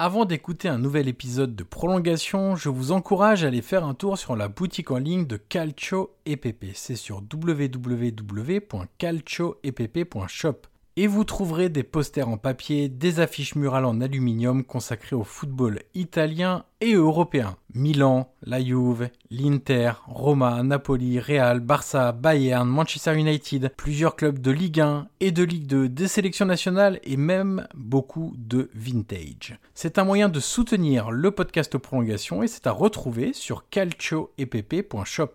Avant d'écouter un nouvel épisode de prolongation, je vous encourage à aller faire un tour sur la boutique en ligne de Calcio EPP. C'est sur www.calcioepp.shop et vous trouverez des posters en papier, des affiches murales en aluminium consacrées au football italien et européen. Milan, la Juve, l'Inter, Roma, Napoli, Real, Barça, Bayern, Manchester United, plusieurs clubs de Ligue 1 et de Ligue 2, des sélections nationales et même beaucoup de vintage. C'est un moyen de soutenir le podcast prolongation et c'est à retrouver sur calcioepp.shop.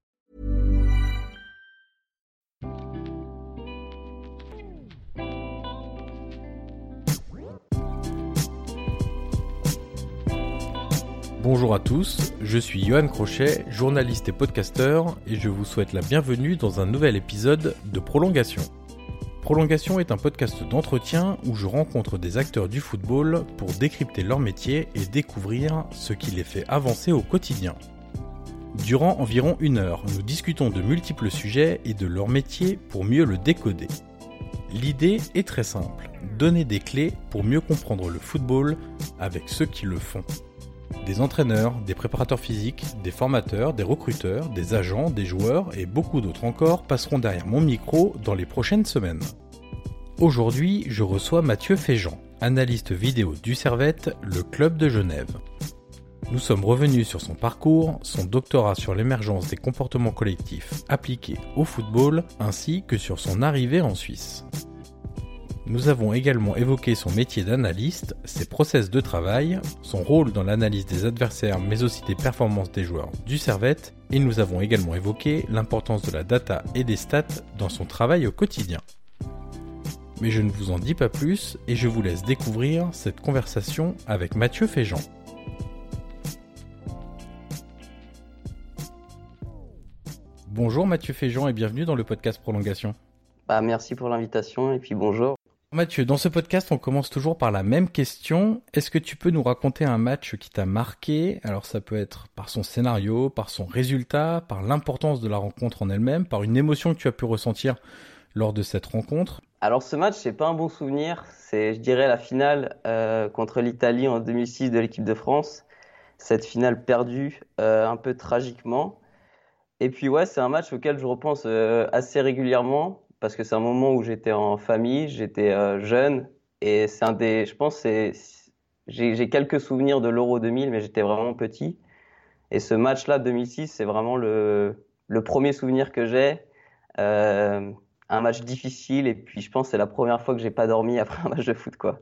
Bonjour à tous, je suis Johan Crochet, journaliste et podcasteur, et je vous souhaite la bienvenue dans un nouvel épisode de Prolongation. Prolongation est un podcast d'entretien où je rencontre des acteurs du football pour décrypter leur métier et découvrir ce qui les fait avancer au quotidien. Durant environ une heure, nous discutons de multiples sujets et de leur métier pour mieux le décoder. L'idée est très simple, donner des clés pour mieux comprendre le football avec ceux qui le font. Des entraîneurs, des préparateurs physiques, des formateurs, des recruteurs, des agents, des joueurs et beaucoup d'autres encore passeront derrière mon micro dans les prochaines semaines. Aujourd'hui, je reçois Mathieu Féjean, analyste vidéo du Servette, le club de Genève. Nous sommes revenus sur son parcours, son doctorat sur l'émergence des comportements collectifs appliqués au football, ainsi que sur son arrivée en Suisse. Nous avons également évoqué son métier d'analyste, ses process de travail, son rôle dans l'analyse des adversaires mais aussi des performances des joueurs du Servette, et nous avons également évoqué l'importance de la data et des stats dans son travail au quotidien. Mais je ne vous en dis pas plus et je vous laisse découvrir cette conversation avec Mathieu Féjean. Bonjour Mathieu Féjean et bienvenue dans le podcast Prolongation. Bah, merci pour l'invitation et puis bonjour. Mathieu, dans ce podcast, on commence toujours par la même question. Est-ce que tu peux nous raconter un match qui t'a marqué? Alors ça peut être par son scénario, par son résultat, par l'importance de la rencontre en elle-même, par une émotion que tu as pu ressentir lors de cette rencontre? Alors ce match, c'est pas un bon souvenir. C'est, je dirais, la finale euh, contre l'Italie en 2006 de l'équipe de France. Cette finale perdue euh, un peu tragiquement. Et puis ouais, c'est un match auquel je repense euh, assez régulièrement parce que c'est un moment où j'étais en famille, j'étais euh, jeune et c'est un des, je pense, c'est, j'ai quelques souvenirs de l'Euro 2000, mais j'étais vraiment petit. Et ce match-là, 2006, c'est vraiment le, le premier souvenir que j'ai. Euh, un match difficile et puis je pense c'est la première fois que j'ai pas dormi après un match de foot, quoi.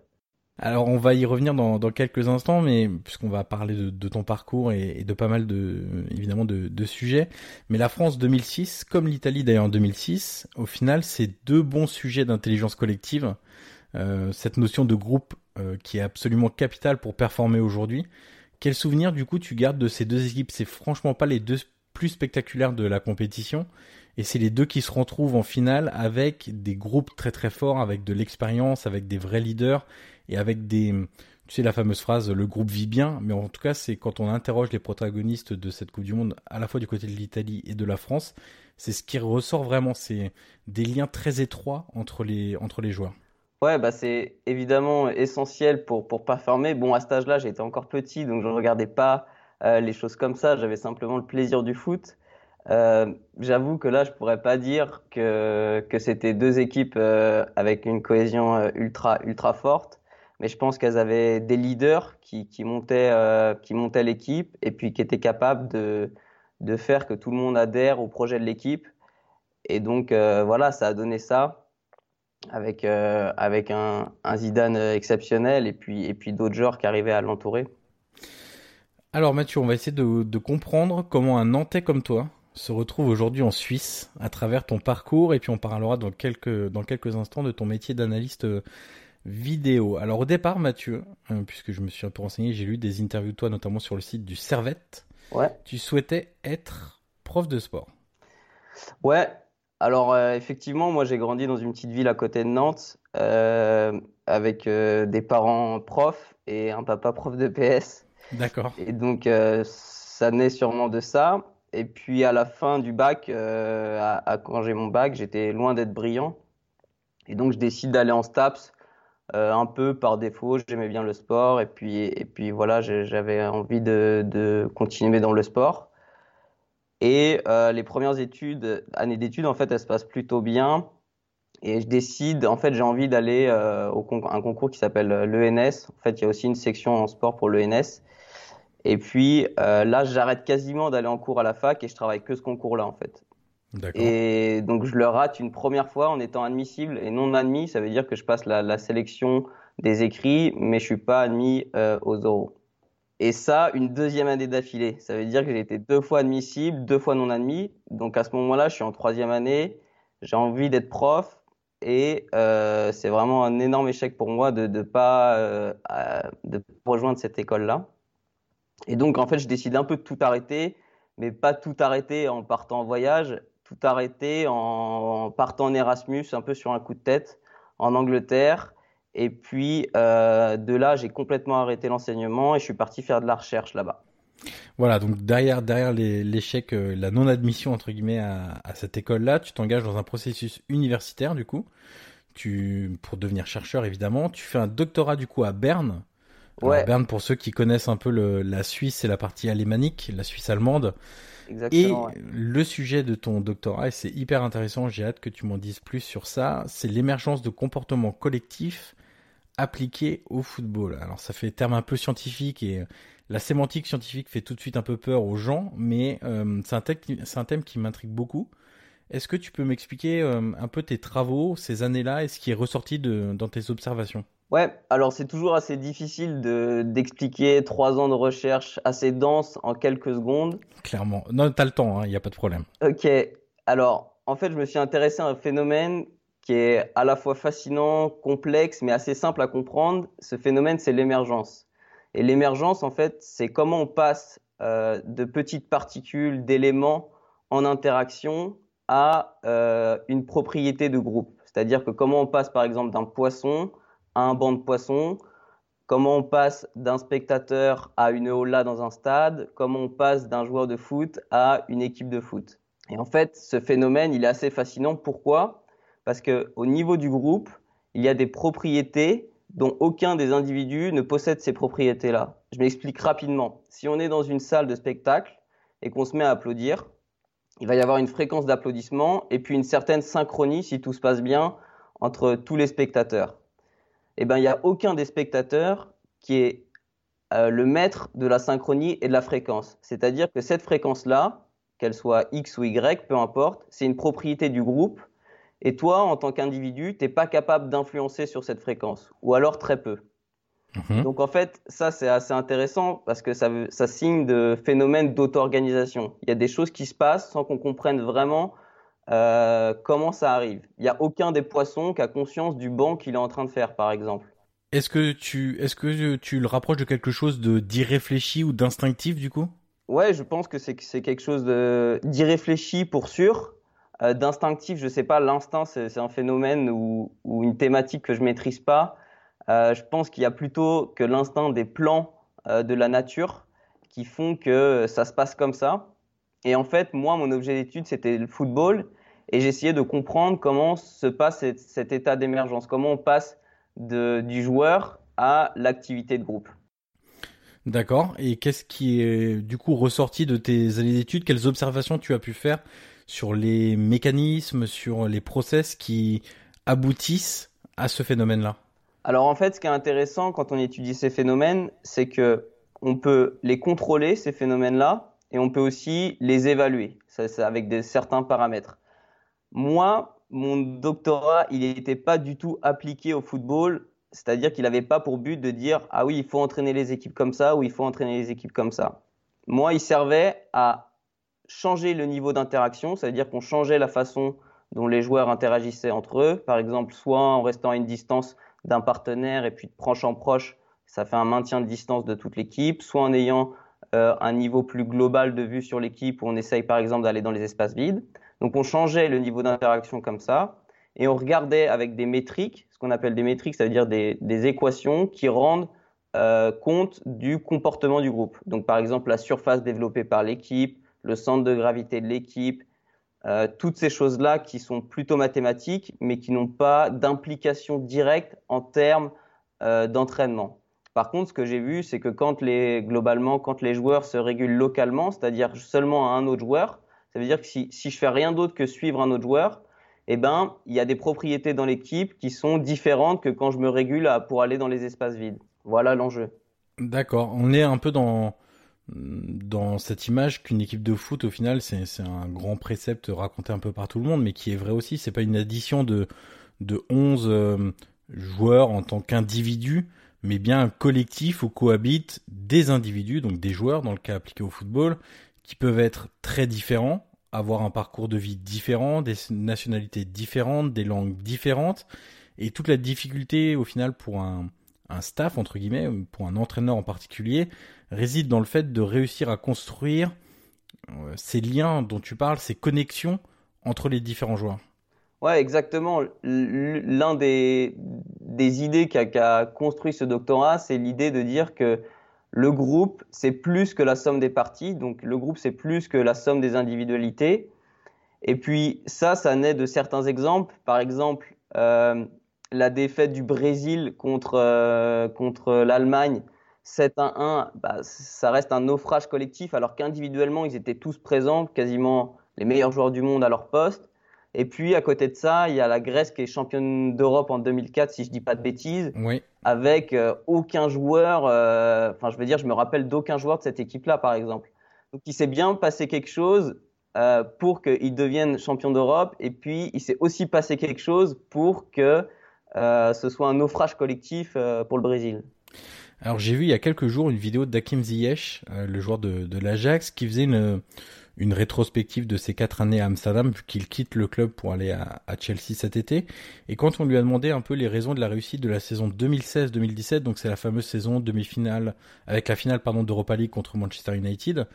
Alors on va y revenir dans, dans quelques instants, mais puisqu'on va parler de, de ton parcours et, et, de pas mal de évidemment de, de, sujets. Mais la France 2006, comme l'Italie d'ailleurs en 2006, au final c'est deux bons sujets d'intelligence collective. Euh, cette notion de groupe euh, qui est absolument capitale pour performer aujourd'hui. Quel souvenir du coup tu gardes de ces deux équipes? C'est franchement pas les deux plus spectaculaires de la compétition. Et c'est les deux qui se retrouvent en finale avec des groupes très très forts, avec de l'expérience, avec des vrais leaders et avec des, tu sais la fameuse phrase le groupe vit bien, mais en tout cas c'est quand on interroge les protagonistes de cette Coupe du Monde à la fois du côté de l'Italie et de la France, c'est ce qui ressort vraiment, c'est des liens très étroits entre les entre les joueurs. Ouais, bah c'est évidemment essentiel pour pour performer. Bon, à cet âge-là, j'étais encore petit, donc je ne regardais pas euh, les choses comme ça. J'avais simplement le plaisir du foot. Euh, J'avoue que là, je pourrais pas dire que que c'était deux équipes euh, avec une cohésion ultra ultra forte mais je pense qu'elles avaient des leaders qui, euh, montaient l'équipe et puis qui étaient capables de, faire que tout le monde adhère au projet de l'équipe. Et donc euh, voilà, ça a donné ça avec, euh, un, Zidane exceptionnel et puis, d'autres joueurs qui arrivaient à l'entourer. Alors Mathieu, on va essayer de, comprendre comment un Nantais comme toi se retrouve aujourd'hui en Suisse à travers ton parcours et puis on parlera dans quelques instants de ton métier d'analyste vidéo. Alors au départ, Mathieu, euh, puisque je me suis un peu renseigné, j'ai lu des interviews de toi, notamment sur le site du Servette. Ouais. Tu souhaitais être prof de sport. Ouais. Alors euh, effectivement, moi j'ai grandi dans une petite ville à côté de Nantes euh, avec des parents profs et un papa prof de PS. D'accord. Et donc ça naît sûrement de ça. Et puis à la fin du bac, à, quand j'ai mon bac, j'étais loin d'être brillant. Et donc je décide d'aller en STAPS euh, un peu par défaut. J'aimais bien le sport et puis, et puis voilà, j'avais envie de, continuer dans le sport. Et euh, les premières études, années d'études, en fait, elles se passent plutôt bien. Et je décide, en fait, j'ai envie d'aller euh, au un concours qui s'appelle l'ENS. En fait, il y a aussi une section en sport pour l'ENS. Et puis là, j'arrête quasiment d'aller en cours à la fac et je travaille que ce concours-là, en fait. Et donc je le rate une première fois en étant admissible et non admis. Ça veut dire que je passe la, sélection des écrits, mais je suis pas admis euh, aux oraux. Et ça, une deuxième année d'affilée. Ça veut dire que j'ai été deux fois admissible, deux fois non admis. Donc à ce moment-là, je suis en troisième année. J'ai envie d'être prof et euh, c'est vraiment un énorme échec pour moi de ne pas euh, de rejoindre cette école-là. Et donc en fait, je décide un peu de tout arrêter, mais pas tout arrêter en partant en voyage tout arrêté en, partant en Erasmus, un peu sur un coup de tête, en Angleterre. Et puis euh, de là, j'ai complètement arrêté l'enseignement et je suis parti faire de la recherche là-bas. Voilà, donc derrière, derrière l'échec, euh, la non-admission entre guillemets à, cette école-là, tu t'engages dans un processus universitaire du coup, tu pour devenir chercheur évidemment. Tu fais un doctorat du coup à Berne. Ouais. Berne, pour ceux qui connaissent un peu le, la Suisse, c'est la partie alémanique, la Suisse allemande. Et le sujet de ton doctorat, et c'est hyper intéressant, j'ai hâte que tu m'en dises plus sur ça, c'est l'émergence de comportements collectifs appliqués au football. Alors ça fait terme un peu scientifique et la sémantique scientifique fait tout de suite un peu peur aux gens, mais euh, c'est un, thème qui m'intrigue beaucoup. Est-ce que tu peux m'expliquer euh, un peu tes travaux ces années-là et ce qui est ressorti de, dans tes observations? Ouais, alors c'est toujours assez difficile de d'expliquer trois ans de recherche assez dense en quelques secondes. Clairement. Non, t'as le temps, il hein, n'y a pas de problème. Ok. Alors, en fait, je me suis intéressé à un phénomène qui est à la fois fascinant, complexe, mais assez simple à comprendre. Ce phénomène, c'est l'émergence. Et l'émergence, en fait, c'est comment on passe euh, de petites particules, d'éléments en interaction à euh, une propriété de groupe. C'est-à-dire que comment on passe, par exemple, d'un poisson un banc de poissons, comment on passe d'un spectateur à une hola dans un stade, comment on passe d'un joueur de foot à une équipe de foot? Et en fait, ce phénomène, il est assez fascinant. Pourquoi? Parce que au niveau du groupe, il y a des propriétés dont aucun des individus ne possède ces propriétés-là. Je m'explique rapidement. Si on est dans une salle de spectacle et qu'on se met à applaudir, il va y avoir une fréquence d'applaudissement et puis une certaine synchronie, si tout se passe bien, entre tous les spectateurs eh ben, il n'y a aucun des spectateurs qui est euh, le maître de la synchronie et de la fréquence. C'est-à-dire que cette fréquence-là, qu'elle soit X ou Y, peu importe, c'est une propriété du groupe. Et toi, en tant qu'individu, tu n'es pas capable d'influencer sur cette fréquence, ou alors très peu. Mhm. Donc en fait, ça c'est assez intéressant parce que ça, ça signe de phénomène d'auto-organisation. Il y a des choses qui se passent sans qu'on comprenne vraiment euh, comment ça arrive? Il n'y a aucun des poissons qui a conscience du banc qu'il est en train de faire, par exemple. Est-ce que tu, est-ce que tu le rapproches de quelque chose de d'irréfléchi ou d'instinctif du coup? Ouais, je pense que c'est quelque chose d'irréfléchi pour sûr. Euh, d'instinctif, je sais pas. L'instinct, c'est un phénomène ou, une thématique que je maîtrise pas. Euh, je pense qu'il y a plutôt que l'instinct des plans de la nature qui font que ça se passe comme ça. Et en fait, moi, mon objet d'étude, c'était le football et j'essayais de comprendre comment se passe cet, état d'émergence, comment on passe de, du joueur à l'activité de groupe. D'accord. Et qu'est-ce qui est du coup ressorti de tes années d'études? Quelles observations tu as pu faire sur les mécanismes, sur les process qui aboutissent à ce phénomène-là? Alors en fait, ce qui est intéressant quand on étudie ces phénomènes, c'est que on peut les contrôler ces phénomènes-là et on peut aussi les évaluer ça, avec des, certains paramètres. Moi, mon doctorat, il n'était pas du tout appliqué au football, c'est-à-dire qu'il n'avait pas pour but de dire ah oui, il faut entraîner les équipes comme ça ou il faut entraîner les équipes comme ça. Moi, il servait à changer le niveau d'interaction, c'est-à-dire qu'on changeait la façon dont les joueurs interagissaient entre eux, par exemple, soit en restant à une distance d'un partenaire et puis de proche en proche, ça fait un maintien de distance de toute l'équipe, soit en ayant euh, un niveau plus global de vue sur l'équipe où on essaye par exemple d'aller dans les espaces vides. Donc on changeait le niveau d'interaction comme ça et on regardait avec des métriques, ce qu'on appelle des métriques, ça veut dire des, des équations qui rendent euh, compte du comportement du groupe. Donc par exemple la surface développée par l'équipe, le centre de gravité de l'équipe, euh, toutes ces choses-là qui sont plutôt mathématiques, mais qui n'ont pas d'implication directe en termes euh, d'entraînement. Par contre, ce que j'ai vu, c'est que quand les, globalement, quand les joueurs se régulent localement, c'est-à-dire seulement à un autre joueur, ça veut dire que si, si je fais rien d'autre que suivre un autre joueur, eh ben, il y a des propriétés dans l'équipe qui sont différentes que quand je me régule pour aller dans les espaces vides. Voilà l'enjeu. D'accord. On est un peu dans dans cette image qu'une équipe de foot, au final, c'est un grand précepte raconté un peu par tout le monde, mais qui est vrai aussi. C'est pas une addition de, de 11 euh, joueurs en tant qu'individus, mais bien un collectif où cohabitent des individus, donc des joueurs, dans le cas appliqué au football, qui peuvent être très différents, avoir un parcours de vie différent, des nationalités différentes, des langues différentes, et toute la difficulté, au final, pour un, un staff, entre guillemets, pour un entraîneur en particulier, réside dans le fait de réussir à construire euh, ces liens dont tu parles, ces connexions entre les différents joueurs. Ouais, exactement. L'un des, des idées qu'a construit ce doctorat, c'est l'idée de dire que le groupe, c'est plus que la somme des parties. Donc, le groupe, c'est plus que la somme des individualités. Et puis, ça, ça naît de certains exemples. Par exemple, euh, la défaite du Brésil contre, euh, l'Allemagne, 7-1-1, bah, ça reste un naufrage collectif, alors qu'individuellement, ils étaient tous présents, quasiment les meilleurs joueurs du monde à leur poste. Et puis, à côté de ça, il y a la Grèce qui est championne d'Europe en 2004, si je dis pas de bêtises, avec euh, aucun joueur, euh, enfin, je veux dire, je me rappelle d'aucun joueur de cette équipe-là, par exemple. Donc, il s'est bien passé quelque chose pour qu'ils deviennent champions d'Europe, et puis il s'est aussi passé quelque chose pour que euh, ce soit un naufrage collectif euh, pour le Brésil. Alors j'ai vu il y a quelques jours une vidéo d'Akim Ziyech, euh, le joueur de, de l'Ajax, qui faisait une, une rétrospective de ses quatre années à Amsterdam, vu qu'il quitte le club pour aller à, Chelsea cet été. Et quand on lui a demandé un peu les raisons de la réussite de la saison 2016-2017, donc c'est la fameuse saison demi-finale, avec la finale pardon d'Europa League contre Manchester United,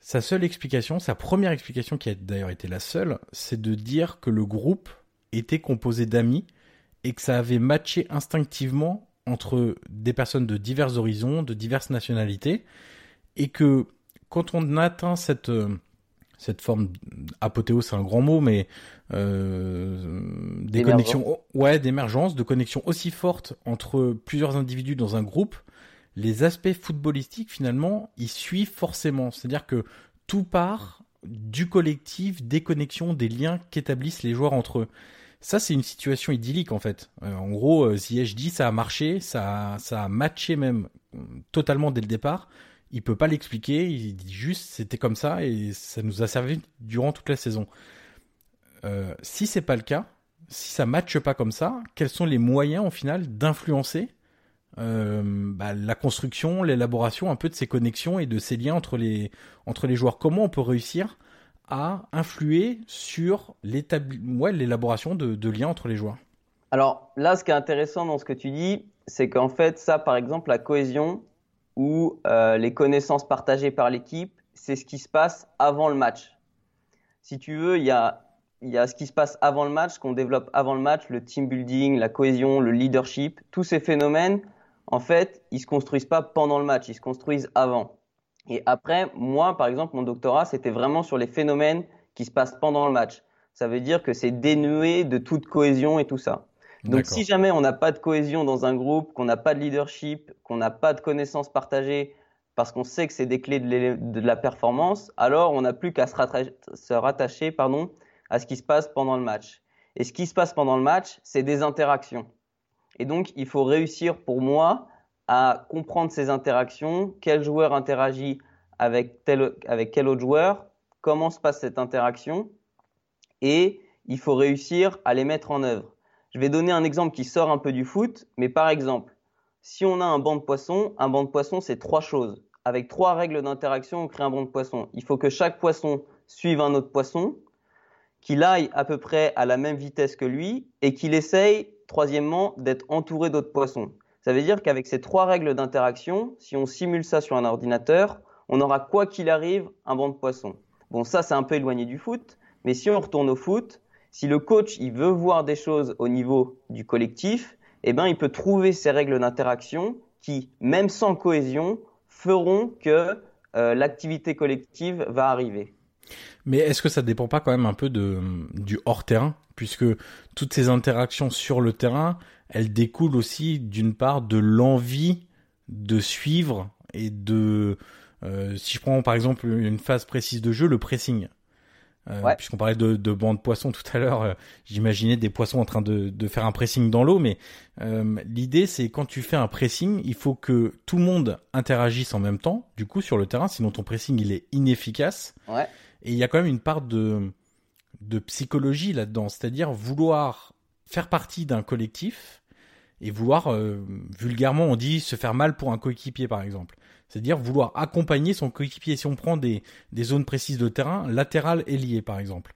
sa seule explication, sa première explication qui a d'ailleurs été la seule, c'est de dire que le groupe était composé d'amis, et que ça avait matché instinctivement entre des personnes de divers horizons, de diverses nationalités, et que quand on atteint cette euh, cette forme apothéose, c'est un grand mot, mais euh, des connexions, ouais, d'émergence, de connexions aussi fortes entre plusieurs individus dans un groupe, les aspects footballistiques finalement, ils suivent forcément. C'est-à-dire que tout part du collectif, des connexions, des liens qu'établissent les joueurs entre eux. Ça, c'est une situation idyllique en fait. Euh, en gros, euh, Ziyech dit ça a marché, ça, ça a matché même totalement dès le départ. Il peut pas l'expliquer, il dit juste c'était comme ça et ça nous a servi durant toute la saison. Euh, si c'est pas le cas, si ça matche pas comme ça, quels sont les moyens au final d'influencer euh, bah, la construction, l'élaboration un peu de ces connexions et de ces liens entre les entre les joueurs? Comment on peut réussir a influé sur l'élaboration de, liens entre les joueurs? Alors là, ce qui est intéressant dans ce que tu dis, c'est qu'en fait, ça, par exemple, la cohésion ou euh, les connaissances partagées par l'équipe, c'est ce qui se passe avant le match. Si tu veux, il y a, y a ce qui se passe avant le match, qu'on développe avant le match, le team building, la cohésion, le leadership, tous ces phénomènes, en fait, ils se construisent pas pendant le match, ils se construisent avant. Et après, moi, par exemple, mon doctorat, c'était vraiment sur les phénomènes qui se passent pendant le match. Ça veut dire que c'est dénué de toute cohésion et tout ça. Donc si jamais on n'a pas de cohésion dans un groupe, qu'on n'a pas de leadership, qu'on n'a pas de connaissances partagées, parce qu'on sait que c'est des clés de, la performance, alors on n'a plus qu'à se, se, rattacher pardon, à ce qui se passe pendant le match. Et ce qui se passe pendant le match, c'est des interactions. Et donc il faut réussir pour moi à comprendre ces interactions, quel joueur interagit avec, tel, avec quel autre joueur, comment se passe cette interaction, et il faut réussir à les mettre en œuvre. Je vais donner un exemple qui sort un peu du foot, mais par exemple, si on a un banc de poissons, un banc de poissons, c'est trois choses. Avec trois règles d'interaction, on crée un banc de poissons. Il faut que chaque poisson suive un autre poisson, qu'il aille à peu près à la même vitesse que lui, et qu'il essaye troisièmement, d'être entouré d'autres poissons. Ça veut dire qu'avec ces trois règles d'interaction, si on simule ça sur un ordinateur, on aura quoi qu'il arrive un banc de poissons. Bon, ça c'est un peu éloigné du foot, mais si on retourne au foot, si le coach il veut voir des choses au niveau du collectif, eh ben il peut trouver ces règles d'interaction qui, même sans cohésion, feront que euh, l'activité collective va arriver. Mais est-ce que ça dépend pas quand même un peu du hors-terrain? Puisque toutes ces interactions sur le terrain, elles découlent aussi d'une part de l'envie de suivre et de... Euh, si je prends par exemple une phase précise de jeu, le pressing. Euh, Puisqu'on parlait de, de bancs de poissons tout à l'heure, euh, j'imaginais des poissons en train de, de faire un pressing dans l'eau, mais euh, l'idée c'est quand tu fais un pressing, il faut que tout le monde interagisse en même temps, du coup sur le terrain, sinon ton pressing il est inefficace. Ouais. Et il y a quand même une part de, de psychologie là-dedans, c'est-à-dire vouloir faire partie d'un collectif et vouloir, euh, vulgairement on dit, se faire mal pour un coéquipier par exemple. C'est-à-dire vouloir accompagner son coéquipier. Si on prend des, des zones précises de terrain, latéral et lié par exemple.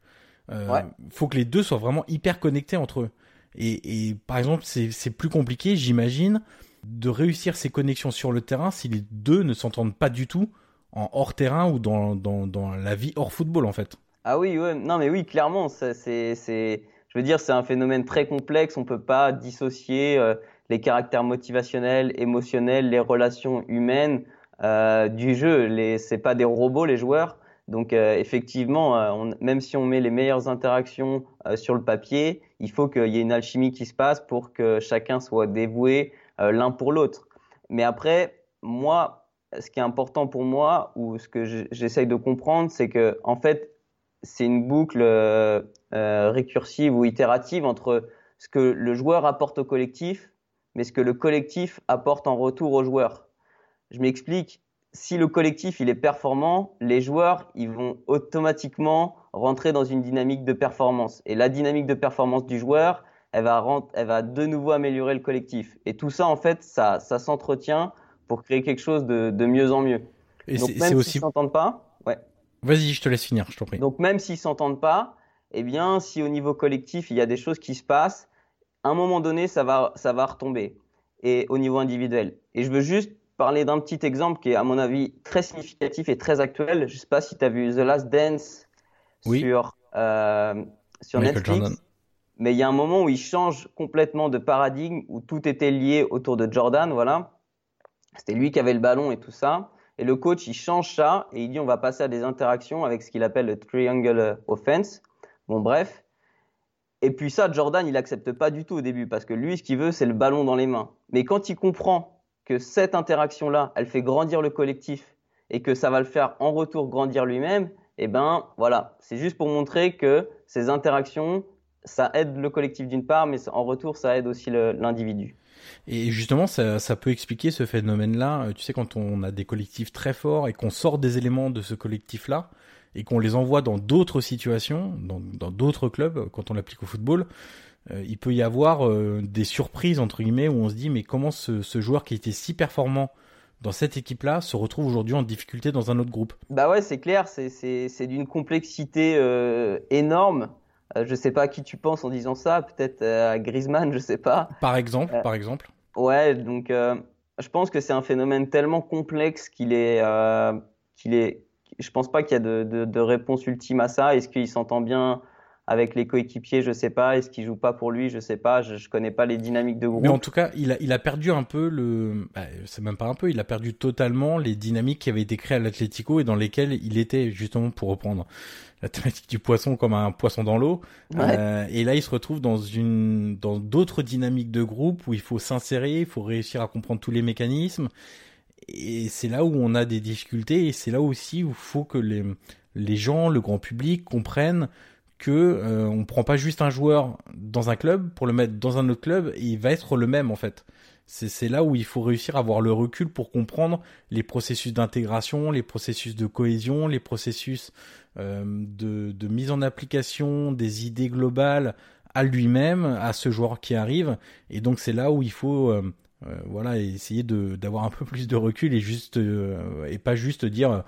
Euh, Ouais. faut que les deux soient vraiment hyper connectés entre eux. Et, et par exemple, c'est plus compliqué, j'imagine, de réussir ces connexions sur le terrain si les deux ne s'entendent pas du tout en hors terrain ou dans, dans, dans la vie hors football en fait. Ah oui, ouais. non mais oui, clairement, c'est, je veux dire, c'est un phénomène très complexe. On peut pas dissocier euh, les caractères motivationnels, émotionnels, les relations humaines du jeu. Les, c'est pas des robots les joueurs. Donc euh, effectivement, euh, on- même si on met les meilleures interactions euh, sur le papier, il faut qu'il y ait une alchimie qui se passe pour que chacun soit dévoué euh, l'un pour l'autre. Mais après, moi, ce qui est important pour moi, ou ce que j'essaye de comprendre, c'est que en fait, c'est une boucle euh, euh, récursive ou itérative entre ce que le joueur apporte au collectif, mais ce que le collectif apporte en retour au joueur. Je m'explique. Si le collectif il est performant, les joueurs ils vont automatiquement rentrer dans une dynamique de performance. Et la dynamique de performance du joueur, elle va, rent- elle va de nouveau améliorer le collectif. Et tout ça en fait, ça, ça s'entretient pour créer quelque chose de, de mieux en mieux. Et Donc même s'ils aussi. s'entendent pas, ouais. Vas-y, je te laisse finir, je t'en prie. Donc même s'ils s'entendent pas, eh bien, si au niveau collectif il y a des choses qui se passent, à un moment donné, ça va, ça va retomber. Et au niveau individuel. Et je veux juste parler d'un petit exemple qui est, à mon avis, très significatif et très actuel. Je sais pas si tu as vu The Last Dance Oui. sur, euh, sur Michael Netflix. Jordan. Mais il y a un moment où il change complètement de paradigme, où tout était lié autour de Jordan, voilà. C'était lui qui avait le ballon et tout ça. Et le coach, il change ça et il dit on va passer à des interactions avec ce qu'il appelle le triangle offense. Bon, bref. Et puis ça, Jordan, il accepte pas du tout au début parce que lui, ce qu'il veut, c'est le ballon dans les mains. Mais quand il comprend que cette interaction-là, elle fait grandir le collectif et que ça va le faire en retour grandir lui-même, eh ben voilà, c'est juste pour montrer que ces interactions, ça aide le collectif d'une part, mais en retour, ça aide aussi l'individu. Et justement, ça, ça peut expliquer ce phénomène-là. Euh, Tu sais, quand on a des collectifs très forts et qu'on sort des éléments de ce collectif-là et qu'on les envoie dans d'autres situations, dans dans d'autres clubs, euh, quand on l'applique au football, euh, il peut y avoir euh, des surprises entre guillemets où on se dit mais comment ce, ce joueur qui était si performant dans cette équipe-là se retrouve aujourd'hui en difficulté dans un autre groupe? Bah ouais, c'est clair, c'est d'une complexité euh, énorme. Je sais pas à qui tu penses en disant ça, peut-être à Griezmann, je sais pas. Par exemple, par exemple. Ouais, donc je pense que c'est un phénomène tellement complexe qu'il est qu'il est. Je pense pas qu'il y a de, de, de réponse ultime à ça. Est-ce qu'il s'entend bien avec les coéquipiers? Je sais pas. Est-ce qu'il joue pas pour lui? Je sais pas. Je, je connais pas les dynamiques de groupe. Mais en tout cas, il a, il a perdu un peu le, bah, c'est même pas un peu, il a perdu totalement les dynamiques qui avaient été créées à l'Atlético et dans lesquelles il était justement pour reprendre la thématique du poisson comme un poisson dans l'eau. Ouais. Euh, et là, il se retrouve dans une, dans d'autres dynamiques de groupe où il faut s'insérer, il faut réussir à comprendre tous les mécanismes. Et c'est là où on a des difficultés et c'est là aussi où il faut que les, les gens, le grand public comprennent que euh, on prend pas juste un joueur dans un club pour le mettre dans un autre club et il va être le même en fait. C'est là où il faut réussir à avoir le recul pour comprendre les processus d'intégration, les processus de cohésion, les processus euh, de, de mise en application des idées globales à lui-même, à ce joueur qui arrive. Et donc c'est là où il faut euh, euh, voilà essayer d'avoir un peu plus de recul et juste euh, et pas juste dire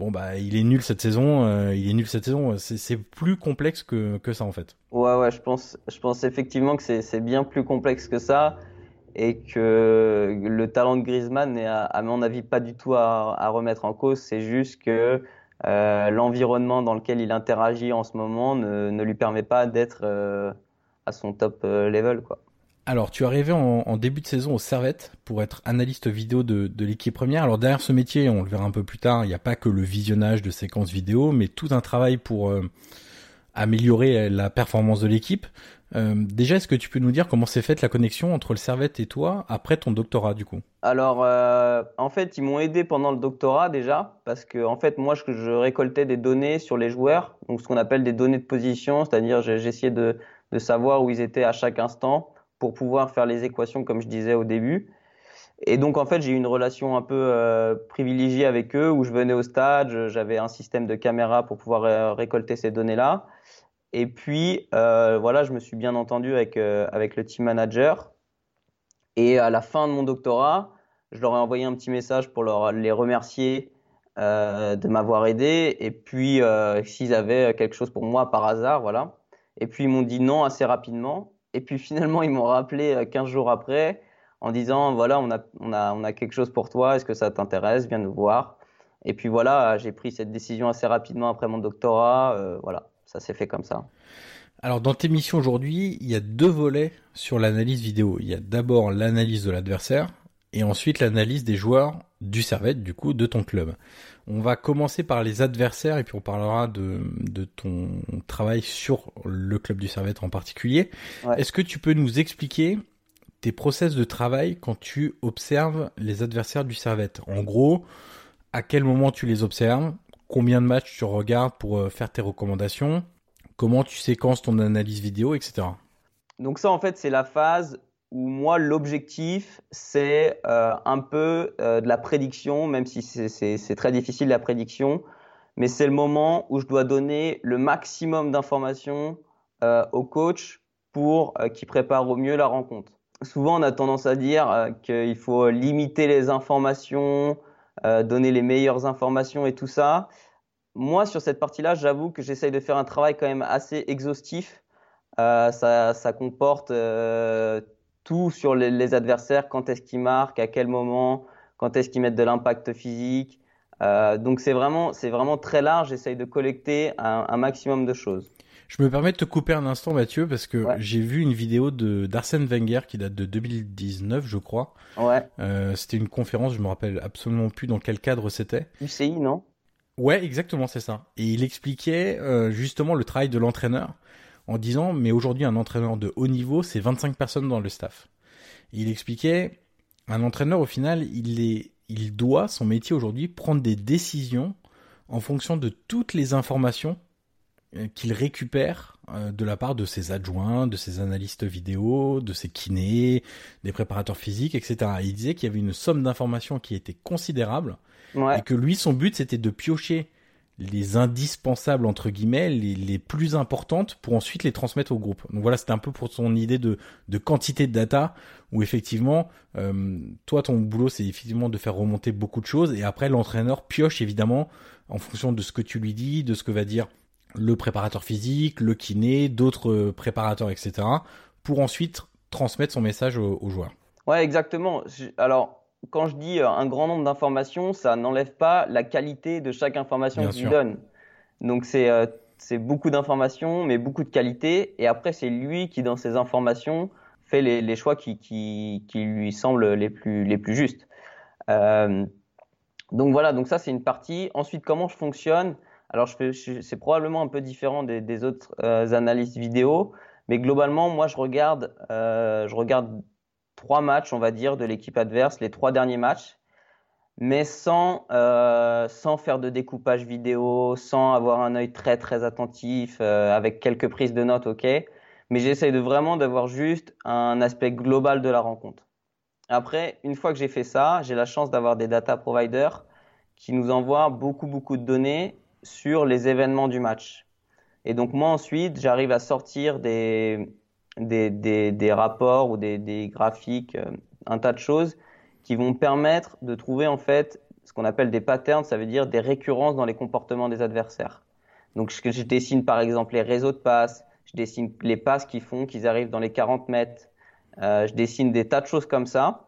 bon bah il est nul cette saison, euh, il est nul cette saison. C'est plus complexe que, que ça en fait. Ouais ouais, je pense je pense effectivement que c'est bien plus complexe que ça et que le talent de Griezmann n'est à, mon avis pas du tout à, à remettre en cause. C'est juste que euh, l'environnement dans lequel il interagit en ce moment ne, ne lui permet pas d'être euh, à son top level quoi. Alors, tu es arrivé en, début de saison au Servette pour être analyste vidéo de, l'équipe première. Alors, derrière ce métier, on le verra un peu plus tard, il n'y a pas que le visionnage de séquences vidéo, mais tout un travail pour euh, améliorer la performance de l'équipe. Euh, déjà, est-ce que tu peux nous dire comment s'est faite la connexion entre le Servette et toi après ton doctorat, du coup? Alors, euh, en fait, ils m'ont aidé pendant le doctorat déjà, parce que en fait, moi, je, récoltais des données sur les joueurs, donc ce qu'on appelle des données de position, c'est-à-dire j'essayais de savoir où ils étaient à chaque instant pour pouvoir faire les équations comme je disais au début. Et donc en fait j'ai eu une relation un peu euh, privilégiée avec eux où je venais au stade, j'avais un système de caméra pour pouvoir euh, récolter ces données-là. Et puis euh, voilà, je me suis bien entendu avec avec le team manager. Et à la fin de mon doctorat, je leur ai envoyé un petit message pour leur les remercier de m'avoir aidé et puis s'ils avaient quelque chose pour moi par hasard, voilà. Et puis ils m'ont dit non assez rapidement. Et puis finalement, ils m'ont rappelé 15 euh, jours après en disant voilà, on a, on a, on a quelque chose pour toi, est-ce que ça t'intéresse? Viens nous voir. Et puis voilà, j'ai pris cette décision assez rapidement après mon doctorat. Euh, voilà, ça s'est fait comme ça. Alors dans tes missions aujourd'hui, il y a deux volets sur l'analyse vidéo. Il y a d'abord l'analyse de l'adversaire et ensuite l'analyse des joueurs du Servette, du coup, de ton club. On va commencer par les adversaires et puis on parlera de, de ton travail sur le club du Servette en particulier. Est-ce que tu peux nous expliquer tes process de travail quand tu observes les adversaires du Servette? En gros, à quel moment tu les observes? Combien de matchs tu regardes pour euh, faire tes recommandations? Comment tu séquences ton analyse vidéo, etc. Donc ça, en fait, c'est la phase où moi l'objectif c'est euh, un peu euh, de la prédiction, même si c'est très difficile la prédiction, mais c'est le moment où je dois donner le maximum d'informations euh, au coach pour qu'il prépare au mieux la rencontre. Souvent on a tendance à dire qu'il faut limiter les informations, donner les meilleures informations et tout ça. Moi sur cette partie-là, j'avoue que j'essaye de faire un travail quand même assez exhaustif. ça comporte tout sur les, adversaires, quand est-ce qu'ils marquent, à quel moment, quand est-ce qu'ils mettent de l'impact physique. Euh, donc c'est vraiment, c'est vraiment très large. J'essaye de collecter un, maximum de choses. Je me permets de te couper un instant, Mathieu, parce que j'ai vu une vidéo de d'Arsène Wenger qui date de 2019, je crois. Ouais. Euh, c'était une conférence, je me rappelle absolument plus dans quel cadre c'était. UCI, non? Ouais, exactement, c'est ça. Et il expliquait euh, justement le travail de l'entraîneur en disant mais aujourd'hui un entraîneur de haut niveau c'est 25 personnes dans le staff. il expliquait un entraîneur au final il est il doit son métier aujourd'hui prendre des décisions en fonction de toutes les informations euh, qu'il récupère euh, de la part de ses adjoints, de ses analystes vidéo, de ses kinés, des préparateurs physiques, etc. il disait qu'il y avait une somme d'informations qui était considérable et que lui, son but, c'était de piocher les indispensables entre guillemets, les, plus importantes pour ensuite les transmettre au groupe. Donc voilà, c'était un peu pour son idée de, quantité de data où effectivement, euh, toi ton boulot c'est effectivement de faire remonter beaucoup de choses et après l'entraîneur pioche évidemment en fonction de ce que tu lui dis, de ce que va dire le préparateur physique, le kiné, d'autres préparateurs, etc. pour ensuite transmettre son message aux, aux joueurs. Ouais, exactement. Alors quand je dis euh, un grand nombre d'informations, ça n'enlève pas la qualité de chaque information qu'il donne. Donc c'est euh, c'est beaucoup d'informations, mais beaucoup de qualité. Et après, c'est lui qui, dans ces informations, fait les, les choix qui, qui, qui, lui semblent les plus, les plus justes. Euh, donc voilà, donc ça c'est une partie. Ensuite, comment je fonctionne? Alors, je fais, c'est probablement un peu différent des, des autres euh, analystes vidéo, mais globalement, moi, je regarde, euh, je regarde trois matchs, on va dire, de l'équipe adverse, les trois derniers matchs, mais sans, euh, sans faire de découpage vidéo, sans avoir un œil très très attentif, euh, avec quelques prises de notes, ok. Mais j'essaye de vraiment d'avoir juste un aspect global de la rencontre. Après, une fois que j'ai fait ça, j'ai la chance d'avoir des data providers qui nous envoient beaucoup beaucoup de données sur les événements du match. Et donc moi ensuite, j'arrive à sortir des, des, rapports ou des, graphiques, euh, un tas de choses qui vont permettre de trouver en fait ce qu'on appelle des patterns, ça veut dire des récurrences dans les comportements des adversaires. Donc je, dessine par exemple les réseaux de passes, je dessine les passes qui font qu'ils arrivent dans les 40 mètres, euh, je dessine des tas de choses comme ça.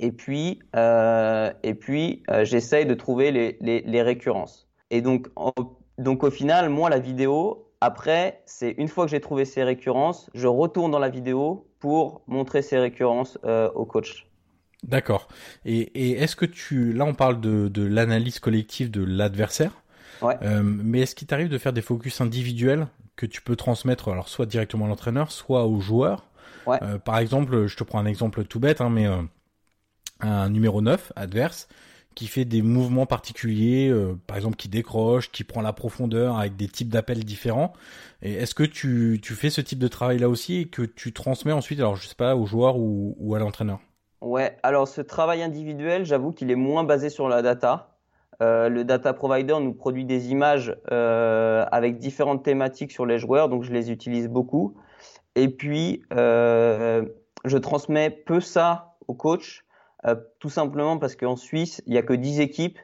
Et puis, euh, et puis j'essaye de trouver les, récurrences. Et donc, donc au final, moi, la vidéo, après, c'est une fois que j'ai trouvé ces récurrences, je retourne dans la vidéo pour montrer ces récurrences euh, au coach. D'accord. Et, et est-ce que tu, là, on parle de, de l'analyse collective de l'adversaire. Ouais. Euh, mais est-ce qu'il t'arrive de faire des focus individuels que tu peux transmettre, alors soit directement à l'entraîneur, soit aux joueurs Ouais. Euh, Par exemple, je te prends un exemple tout bête, hein, mais un numéro 9 adverse qui fait des mouvements particuliers, euh, par exemple qui décroche, qui prend la profondeur avec des types d'appels différents. Et est-ce que tu, fais ce type de travail là aussi et que tu transmets ensuite, alors je sais pas, aux joueurs ou, à l'entraîneur? Ouais, alors ce travail individuel, j'avoue qu'il est moins basé sur la data. Euh, le data provider nous produit des images euh, avec différentes thématiques sur les joueurs, donc je les utilise beaucoup. Et puis, je transmets peu ça au coach, euh, tout simplement parce qu'en Suisse, il n'y a que 10 équipes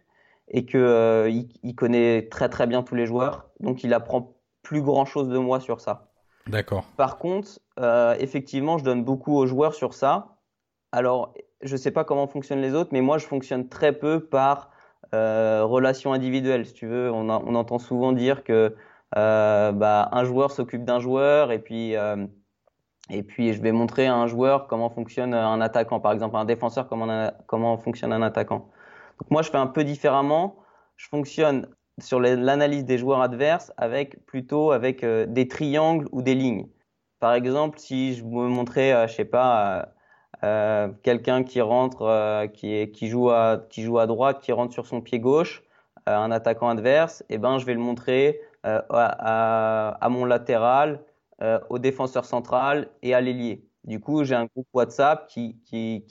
et qu'il euh, il connaît très très bien tous les joueurs, donc il apprend plus grand chose de moi sur ça. D'accord. Par contre, euh, effectivement, je donne beaucoup aux joueurs sur ça. Alors, je ne sais pas comment fonctionnent les autres, mais moi, je fonctionne très peu par euh, relation individuelle. Si tu veux, on, a, on entend souvent dire que euh, bah, un joueur s'occupe d'un joueur et puis euh, et puis je vais montrer à un joueur comment fonctionne un attaquant, par exemple un défenseur comment comment fonctionne un attaquant. Donc moi, je fais un peu différemment. Je fonctionne sur l'analyse des joueurs adverses avec plutôt avec euh, des triangles ou des lignes. Par exemple, si je me montrais, euh, je sais pas, euh, quelqu'un qui rentre, euh, qui, est, qui, joue à, qui joue à droite, qui rentre sur son pied gauche, euh, un attaquant adverse, eh ben je vais le montrer euh, à, à, mon latéral, au défenseur central et à l'ailier. Du coup, j'ai un groupe WhatsApp qui, qui,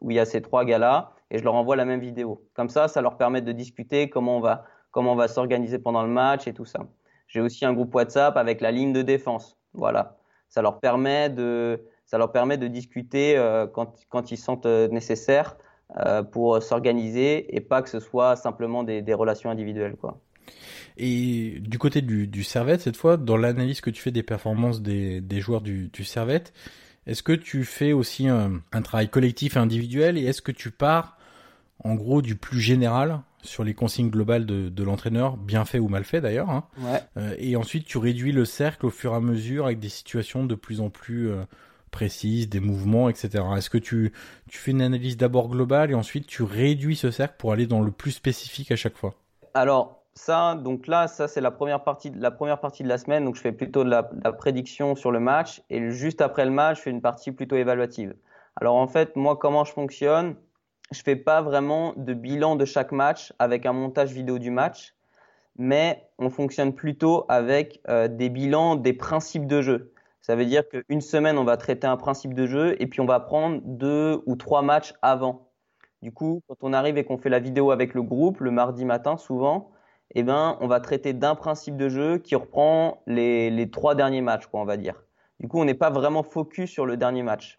où il y a ces trois gars-là et je leur envoie la même vidéo. Comme ça, ça leur permet de discuter comment on va, comment on va s'organiser pendant le match et tout ça. J'ai aussi un groupe WhatsApp avec la ligne de défense. Voilà. Ça leur permet de, ça leur permet de discuter euh, quand, ils sentent nécessaire euh, pour s'organiser et pas que ce soit simplement des, des relations individuelles. Quoi. Et du côté du, du Servette, cette fois, dans l'analyse que tu fais des performances des, des joueurs du, du Servette, est-ce que tu fais aussi un, un, travail collectif et individuel et est-ce que tu pars en gros du plus général sur les consignes globales de, de l'entraîneur, bien fait ou mal fait d'ailleurs, hein, ouais. euh, et ensuite tu réduis le cercle au fur et à mesure avec des situations de plus en plus euh, précises, des mouvements, etc. Est-ce que tu, tu fais une analyse d'abord globale et ensuite tu réduis ce cercle pour aller dans le plus spécifique à chaque fois? Alors ça, donc là, ça c'est la première partie, la première partie de la semaine. Donc je fais plutôt de la, prédiction sur le match et juste après le match, je fais une partie plutôt évaluative. Alors en fait, moi, comment je fonctionne? Je fais pas vraiment de bilan de chaque match avec un montage vidéo du match, mais on fonctionne plutôt avec euh, des bilans des principes de jeu. Ça veut dire qu'une semaine, on va traiter un principe de jeu et puis on va prendre deux ou trois matchs avant. Du coup, quand on arrive et qu'on fait la vidéo avec le groupe le mardi matin, souvent, eh ben, on va traiter d'un principe de jeu qui reprend les, les trois derniers matchs, quoi, on va dire. Du coup, on n'est pas vraiment focus sur le dernier match.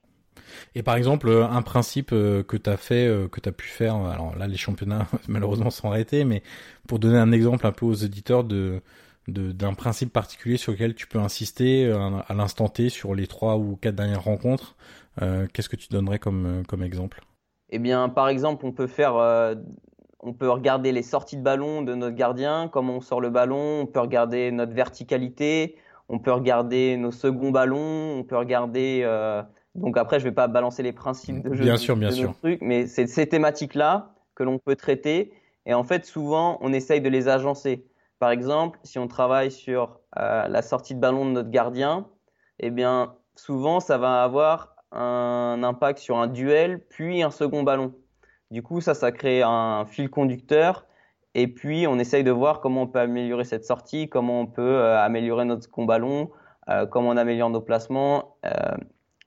Et par exemple, un principe euh, que tu as fait, euh, que tu as pu faire, alors là, les championnats malheureusement sont arrêtés, mais pour donner un exemple un peu aux éditeurs de d'un principe particulier sur lequel tu peux insister euh, à l'instant T sur les trois ou quatre dernières rencontres, euh, qu'est-ce que tu donnerais comme, comme exemple? Eh bien, par exemple, on peut faire on peut regarder les sorties de ballon de notre gardien, comment on sort le ballon, on peut regarder notre verticalité, on peut regarder nos seconds ballons, on peut regarder. Euh, donc après, je vais pas balancer les principes de jeu bien de, sûr, bien de sûr. truc, mais c'est ces thématiques-là que l'on peut traiter. Et en fait, souvent, on essaye de les agencer. Par exemple, si on travaille sur euh, la sortie de ballon de notre gardien, eh bien, souvent, ça va avoir un impact sur un duel, puis un second ballon. Du coup, ça, ça crée un fil conducteur. Et puis, on essaye de voir comment on peut améliorer cette sortie, comment on peut euh, améliorer notre second ballon, euh, comment on améliore nos placements euh,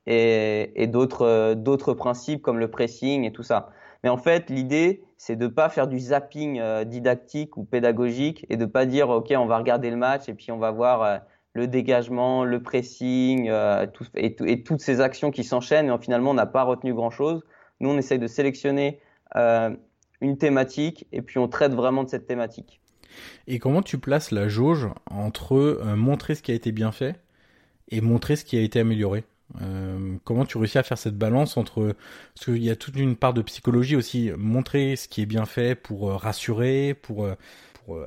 et, et d'autres d'autres principes comme le pressing et tout ça. Mais en fait, l'idée, c'est de pas faire du zapping euh, didactique ou pédagogique et de pas dire OK, on va regarder le match et puis on va voir euh, le dégagement, le pressing euh, tout, et, et, toutes ces actions qui s'enchaînent. Et finalement, on n'a pas retenu grand chose. Nous, on essaye de sélectionner euh, une thématique et puis on traite vraiment de cette thématique. Et comment tu places la jauge entre euh, montrer ce qui a été bien fait et montrer ce qui a été amélioré? Euh, comment tu réussis à faire cette balance entre parce qu'il y a toute une part de psychologie aussi montrer ce qui est bien fait pour euh, rassurer pour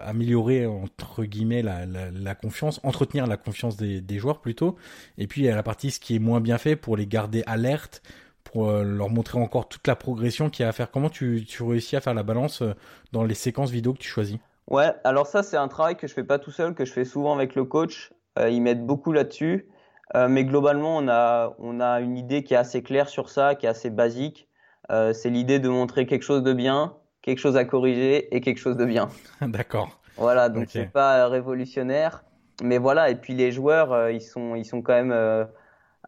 améliorer entre guillemets la, confiance entretenir la confiance des, des, joueurs plutôt et puis il y a la partie ce qui est moins bien fait pour les garder alertes pour leur montrer encore toute la progression qu'il y a à faire comment tu, tu réussis à faire la balance dans les séquences vidéo que tu choisis? Ouais, alors ça c'est un travail que je fais pas tout seul, que je fais souvent avec le coach. Euh, ils m'aident beaucoup là-dessus, euh, mais globalement on a on a une idée qui est assez claire sur ça, qui est assez basique. Euh, c'est l'idée de montrer quelque chose de bien, quelque chose à corriger et quelque chose de bien. D'accord. Voilà, donc c'est pas révolutionnaire, mais voilà. Et puis les joueurs, euh, ils sont ils sont quand même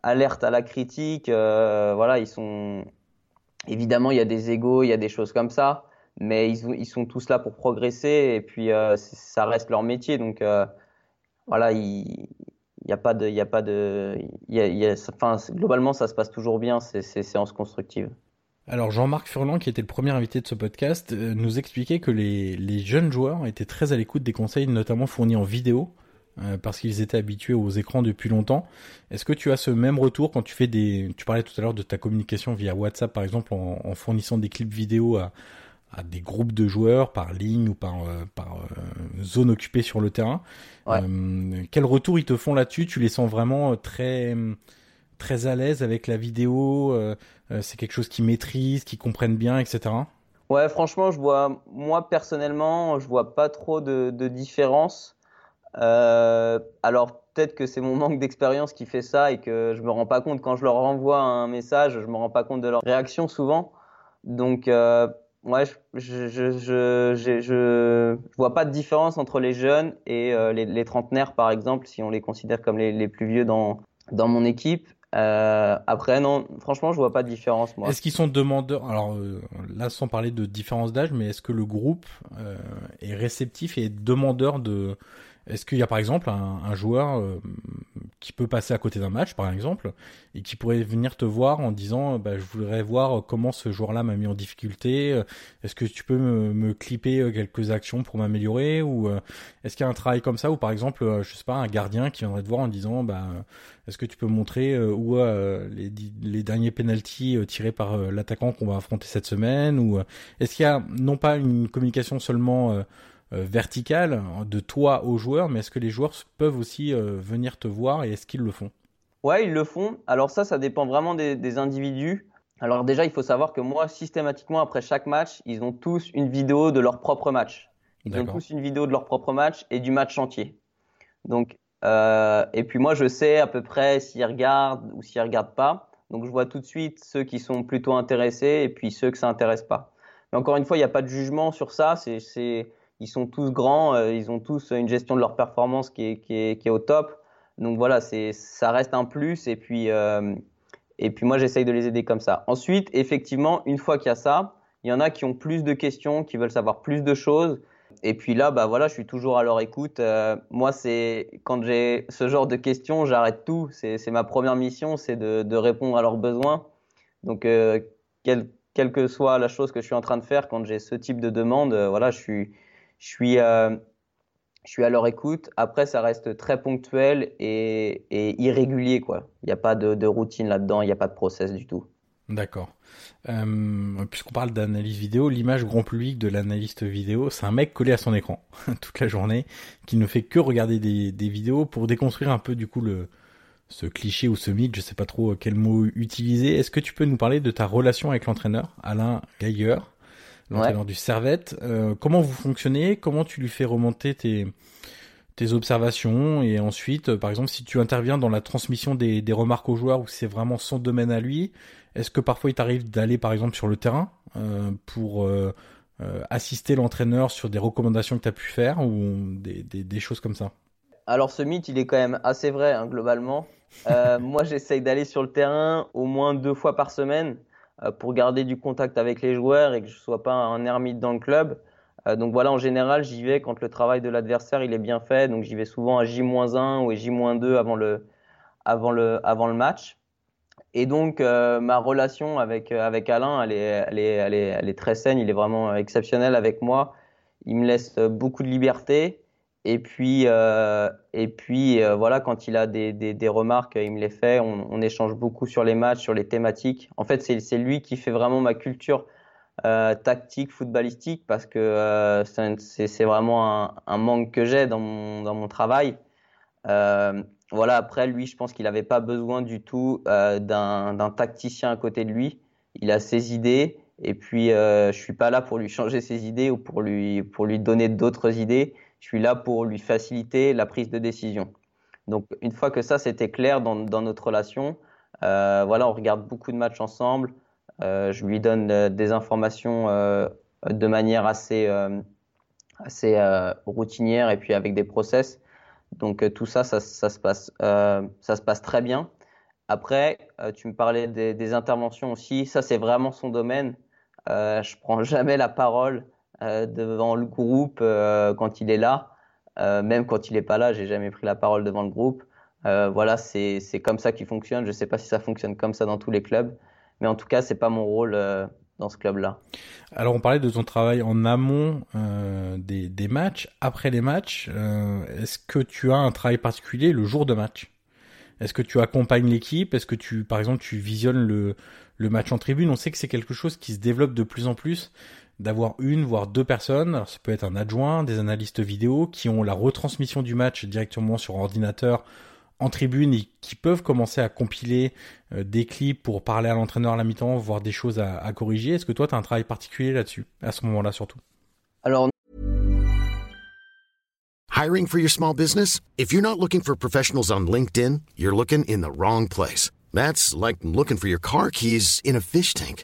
euh, alertes à la critique. voilà, ils sont évidemment il y a des égos, il y a des choses comme ça mais ils, sont tous là pour progresser et puis euh, ça reste leur métier. Donc euh, voilà, il n'y a pas de, il y a pas de, enfin, globalement ça se passe toujours bien ces, ces séances constructives. Alors Jean-Marc Furlan, qui était le premier invité de ce podcast, euh, nous expliquait que les, les jeunes joueurs étaient très à l'écoute des conseils, notamment fournis en vidéo, euh, parce qu'ils étaient habitués aux écrans depuis longtemps. Est-ce que tu as ce même retour quand tu fais des... Tu parlais tout à l'heure de ta communication via WhatsApp, par exemple, en, en fournissant des clips vidéo à, à des groupes de joueurs par ligne ou par, euh, par euh, zone occupée sur le terrain? Ouais. Quel retour ils te font là-dessus? Tu les sens vraiment très très à l'aise avec la vidéo C'est quelque chose qu'ils maîtrisent, qu'ils comprennent bien, etc. Ouais, franchement, je vois, moi personnellement, je vois pas trop de, de différence. Alors peut-être que c'est mon manque d'expérience qui fait ça et que je me rends pas compte quand je leur renvoie un message, je me rends pas compte de leur réaction souvent. Donc euh, Ouais, je je, je, je, vois pas de différence entre les jeunes et euh, les, trentenaires, par exemple, si on les considère comme les, plus vieux dans, mon équipe. Euh, après, non, franchement, je vois pas de différence. Est-ce qu'ils sont demandeurs? Alors euh, là, sans parler de différence d'âge, mais est-ce que le groupe euh, est réceptif et demandeur de est-ce qu'il y a par exemple un, joueur euh, qui peut passer à côté d'un match, par exemple, et qui pourrait venir te voir en disant bah, Je voudrais voir comment ce joueur-là m'a mis en difficulté. Est-ce que tu peux me, me clipper euh, quelques actions pour m'améliorer Ou euh, est-ce qu'il y a un travail comme ça Ou par exemple, je sais pas, un gardien qui viendrait te voir en disant bah, Est-ce que tu peux montrer où les, les derniers penalties tirés par l'attaquant qu'on va affronter cette semaine Ou est-ce qu'il y a non pas une communication seulement euh, verticale de toi aux joueurs, mais est-ce que les joueurs peuvent aussi euh, venir te voir et est-ce qu'ils le font? Ouais, ils le font. Alors ça, ça dépend vraiment des, des, individus. Alors déjà, il faut savoir que moi, systématiquement, après chaque match, ils ont tous une vidéo de leur propre match. Ils ont tous une vidéo de leur propre match et du match entier. Donc, euh, et puis moi, je sais à peu près s'ils regardent ou s'ils regardent pas. Donc, je vois tout de suite ceux qui sont plutôt intéressés et puis ceux que ça intéresse pas. Mais encore une fois, il n'y a pas de jugement sur ça. C'est ils sont tous grands, euh, ils ont tous une gestion de leur performance qui est, au top. Donc voilà, ça reste un plus. Et puis, euh, et puis moi, j'essaye de les aider comme ça. Ensuite, effectivement, une fois qu'il y a ça, il y en a qui ont plus de questions, qui veulent savoir plus de choses. Et puis là, bah voilà, je suis toujours à leur écoute. Euh, moi, c'est quand j'ai ce genre de questions, j'arrête tout. C'est, ma première mission, c'est de, répondre à leurs besoins. Donc, quelle, quelle que soit la chose que je suis en train de faire, quand j'ai ce type de demande, voilà, je suis, je suis, euh, je suis à leur écoute. Après, ça reste très ponctuel et, irrégulier, quoi. Il n'y a pas de, routine là-dedans, il n'y a pas de process du tout. D'accord. Euh, Puisqu'on parle d'analyse vidéo, l'image grand public de l'analyste vidéo, c'est un mec collé à son écran toute la journée, qui ne fait que regarder des, vidéos pour déconstruire un peu du coup ce cliché ou ce mythe, je sais pas trop quel mot utiliser. Est-ce que tu peux nous parler de ta relation avec l'entraîneur, Alain Geiger? L'entraîneur ouais. du Servette. Euh, comment vous fonctionnez? Comment tu lui fais remonter tes, tes observations? Et ensuite, euh, par exemple, si tu interviens dans la transmission des, des remarques aux joueurs où c'est vraiment son domaine à lui, est-ce que parfois il t'arrive d'aller, par exemple, sur le terrain euh, pour assister l'entraîneur sur des recommandations que tu as pu faire ou des, des, des, choses comme ça? Alors ce mythe, il est quand même assez vrai, hein, globalement. moi, j'essaye d'aller sur le terrain au moins deux fois par semaine. Euh, pour garder du contact avec les joueurs et que je sois pas un ermite dans le club. Euh, donc voilà, en général, j'y vais quand le travail de l'adversaire il est bien fait. Donc j'y vais souvent à J-1 ou à J-2 avant le, avant le, avant le match. Et donc, ma relation avec, avec Alain, elle est, elle, est, elle, est, elle est très saine. Il est vraiment exceptionnel avec moi. Il me laisse beaucoup de liberté. Et puis, euh, et puis euh, voilà, quand il a des, des, remarques, il me les fait. On, échange beaucoup sur les matchs, sur les thématiques. En fait, c'est lui qui fait vraiment ma culture euh, tactique, footballistique, parce que euh, c'est vraiment un, manque que j'ai dans mon, dans mon travail. Euh, voilà, après, lui, je pense qu'il n'avait pas besoin du tout d'un tacticien à côté de lui. Il a ses idées. Et puis, je suis pas là pour lui changer ses idées ou pour lui, pour lui donner d'autres idées je suis là pour lui faciliter la prise de décision. Donc une fois que ça c'était clair dans, notre relation, euh, voilà, on regarde beaucoup de matchs ensemble. Euh, je lui donne euh, des informations de manière assez assez routinière et puis avec des process. Donc tout ça, ça, se passe ça se passe très bien. Après, tu me parlais des, des interventions aussi. Ça c'est vraiment son domaine. je prends jamais la parole devant le groupe euh, quand il est là. Euh, même quand il n'est pas là, j'ai jamais pris la parole devant le groupe. voilà, c'est comme ça qu'il fonctionne. Je ne sais pas si ça fonctionne comme ça dans tous les clubs, mais en tout cas, c'est pas mon rôle dans ce club-là. Alors on parlait de ton travail en amont euh, des, des, matchs, après les matchs. Euh, Est-ce que tu as un travail particulier le jour de match? Est-ce que tu accompagnes l'équipe? Est-ce que tu, par exemple, tu visionnes le, le match en tribune? On sait que c'est quelque chose qui se développe de plus en plus d'avoir une voire deux personnes, alors ça peut être un adjoint, des analystes vidéo qui ont la retransmission du match directement sur ordinateur en tribune et qui peuvent commencer à compiler euh, des clips pour parler à l'entraîneur à la mi-temps, voir des choses à, à corriger. Est-ce que toi tu as un travail particulier là-dessus, à ce moment-là surtout? Alors Hiring for your small business? If you're not looking for professionals on LinkedIn, you're looking in the wrong place. That's like looking for your car keys in a fish tank.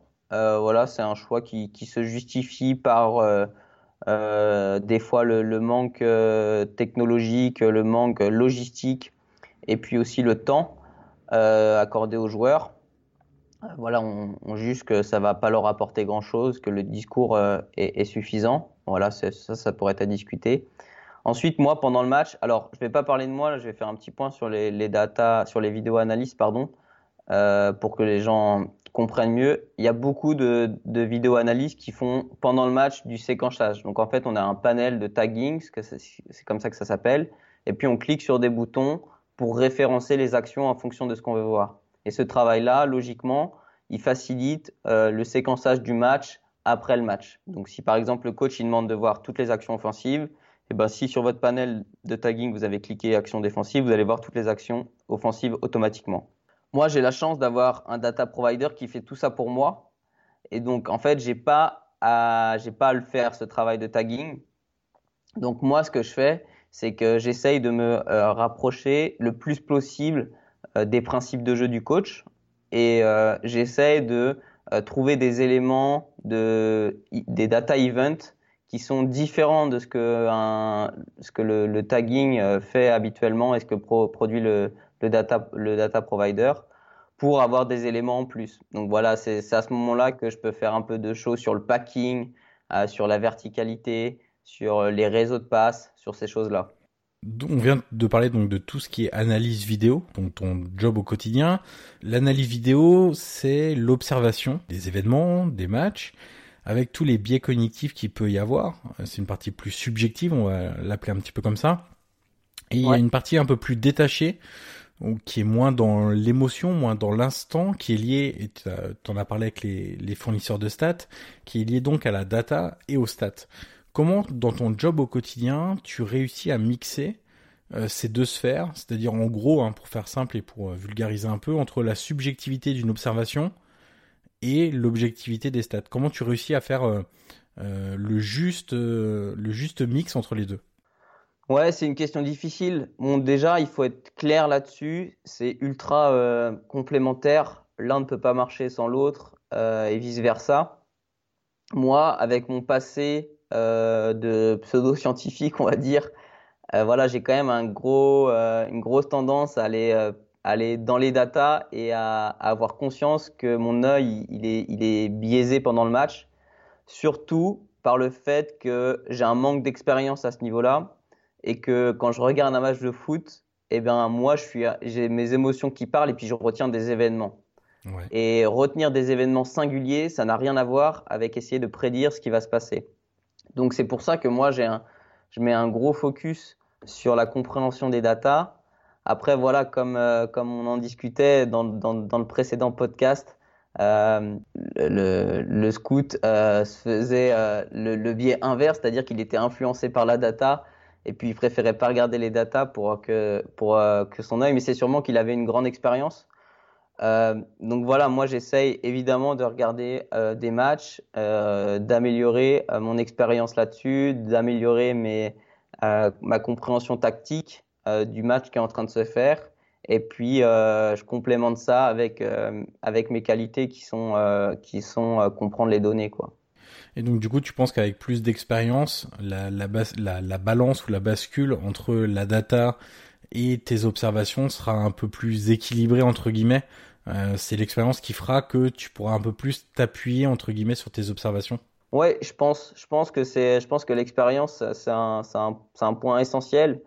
Euh, voilà, c'est un choix qui, qui, se justifie par euh, euh, des fois le, manque technologique, le manque logistique et puis aussi le temps accordé aux joueurs. Voilà, on, juge que ça va pas leur apporter grand chose, que le discours est, suffisant. Voilà, ça, ça pourrait être à discuter. Ensuite, moi, pendant le match, alors je vais pas parler de moi, là, je vais faire un petit point sur les, les data, sur les vidéos analyses, pardon, pour que les gens comprennent mieux, il y a beaucoup de, de vidéos analyses qui font pendant le match du séquençage. Donc en fait, on a un panel de tagging, c'est comme ça que ça s'appelle, et puis on clique sur des boutons pour référencer les actions en fonction de ce qu'on veut voir. Et ce travail-là, logiquement, il facilite euh, le séquençage du match après le match. Donc si par exemple le coach il demande de voir toutes les actions offensives, et eh ben si sur votre panel de tagging vous avez cliqué action défensive, vous allez voir toutes les actions offensives automatiquement. Moi, j'ai la chance d'avoir un data provider qui fait tout ça pour moi. Et donc, en fait, j'ai pas à, j'ai pas à le faire, ce travail de tagging. Donc, moi, ce que je fais, c'est que j'essaye de me euh, rapprocher le plus possible euh, des principes de jeu du coach. Et euh, j'essaye de trouver des éléments de, des data events qui sont différents de ce que, un, ce que le, tagging fait habituellement et ce que pro, produit le, le data, le data provider pour avoir des éléments en plus. Donc voilà, c'est à ce moment-là que je peux faire un peu de choses sur le packing, euh, sur la verticalité, sur les réseaux de passe, sur ces choses-là. On vient de parler donc de tout ce qui est analyse vidéo, donc ton job au quotidien. L'analyse vidéo, c'est l'observation des événements, des matchs, avec tous les biais cognitifs qu'il peut y avoir. C'est une partie plus subjective, on va l'appeler un petit peu comme ça. Et il y a une partie un peu plus détachée qui est moins dans l'émotion, moins dans l'instant, qui est lié, et tu en as parlé avec les, fournisseurs de stats, qui est lié donc à la data et aux stats. Comment, dans ton job au quotidien, tu réussis à mixer euh, ces deux sphères, c'est-à-dire en gros, hein, pour faire simple et pour euh, vulgariser un peu, entre la subjectivité d'une observation et l'objectivité des stats. Comment tu réussis à faire euh le, juste, le juste mix entre les deux? Ouais, c'est une question difficile. Bon, déjà, il faut être clair là-dessus. C'est ultra euh, complémentaire. L'un ne peut pas marcher sans l'autre. et vice-versa. Moi, avec mon passé de pseudo-scientifique, on va dire, voilà, j'ai quand même une grosse tendance à aller dans les datas et à, avoir conscience que mon œil il est biaisé pendant le match, surtout par le fait que j'ai un manque d'expérience à ce niveau-là et que quand je regarde un match de foot, eh ben moi je suis j'ai mes émotions qui parlent et puis je retiens des événements. Ouais. Et retenir des événements singuliers, ça n'a rien à voir avec essayer de prédire ce qui va se passer. Donc c'est pour ça que moi j'ai un je mets un gros focus sur la compréhension des datas après, voilà, comme, euh, comme on en discutait dans, dans, dans le précédent podcast, euh, le, le, scout euh, faisait euh, le, le, biais inverse, c'est-à-dire qu'il était influencé par la data et puis il préférait pas regarder les datas pour que, pour, euh, que son œil, mais c'est sûrement qu'il avait une grande expérience. donc voilà, moi j'essaye évidemment de regarder des matchs, d'améliorer mon expérience là-dessus, d'améliorer mes, ma compréhension tactique. Euh, du match qui est en train de se faire. Et puis, euh, je complémente ça avec, euh, avec mes qualités qui sont, qui sont comprendre les données. Quoi. Et donc, du coup, tu penses qu'avec plus d'expérience, la, la, la, la, balance ou la bascule entre la data et tes observations sera un peu plus équilibrée, entre guillemets euh, C'est l'expérience qui fera que tu pourras un peu plus t'appuyer, entre guillemets, sur tes observations Ouais, je pense, je pense que c'est, je pense que l'expérience, c'est un, point essentiel.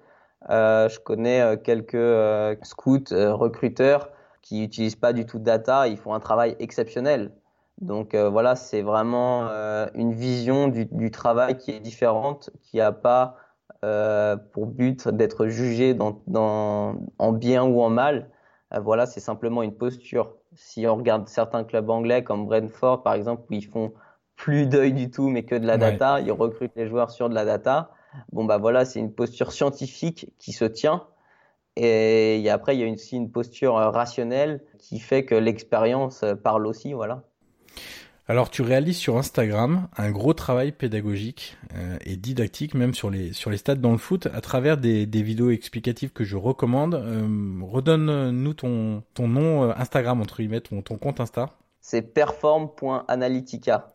Euh, je connais euh, quelques scouts, recruteurs qui n'utilisent pas du tout de data, ils font un travail exceptionnel. Donc voilà, c'est vraiment une vision du, du, travail qui est différente, qui n'a pas pour but d'être jugé dans, dans, en bien ou en mal. voilà, c'est simplement une posture. Si on regarde certains clubs anglais comme Brentford par exemple, où ils font plus d'œil du tout mais que de la data, ils recrutent les joueurs sur de la data. Bon, bah voilà, c'est une posture scientifique qui se tient. Et après, il y a aussi une posture euh, rationnelle qui fait que l'expérience euh, parle aussi, voilà. Alors tu réalises sur Instagram un gros travail pédagogique euh, et didactique même sur les sur les stades dans le foot à travers des, des vidéos explicatives que je recommande. Redonne-nous ton ton nom Instagram entre guillemets ton, ton compte Insta. C'est perform.analytica.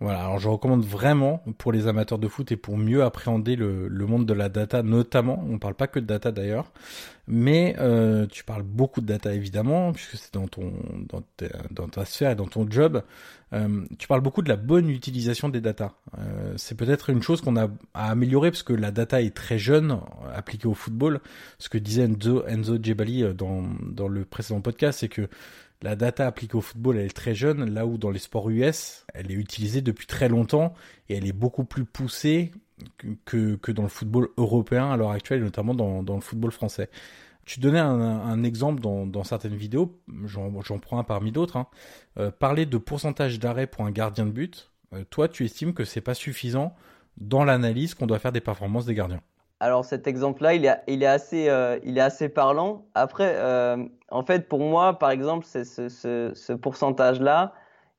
Voilà, alors je recommande vraiment pour les amateurs de foot et pour mieux appréhender le, le monde de la data, notamment. On parle pas que de data d'ailleurs, mais euh, tu parles beaucoup de data évidemment, puisque c'est dans ton dans ta, dans ta sphère et dans ton job. Euh, tu parles beaucoup de la bonne utilisation des data. Euh, c'est peut-être une chose qu'on a à améliorer parce que la data est très jeune appliquée au football. Ce que disait Enzo Enzo Djebali euh, dans dans le précédent podcast, c'est que la data appliquée au football, elle est très jeune, là où dans les sports US, elle est utilisée depuis très longtemps et elle est beaucoup plus poussée que, que dans le football européen à l'heure actuelle, notamment dans, dans le football français. Tu donnais un, exemple dans, dans, certaines vidéos, j'en prends un parmi d'autres. Hein. Euh, parler de pourcentage d'arrêt pour un gardien de but, euh, toi tu estimes que c'est pas suffisant dans l'analyse qu'on doit faire des performances des gardiens alors cet exemple-là, il euh, il est assez parlant. Après, euh, en fait, pour moi, par exemple, ce, ce, ce pourcentage-là,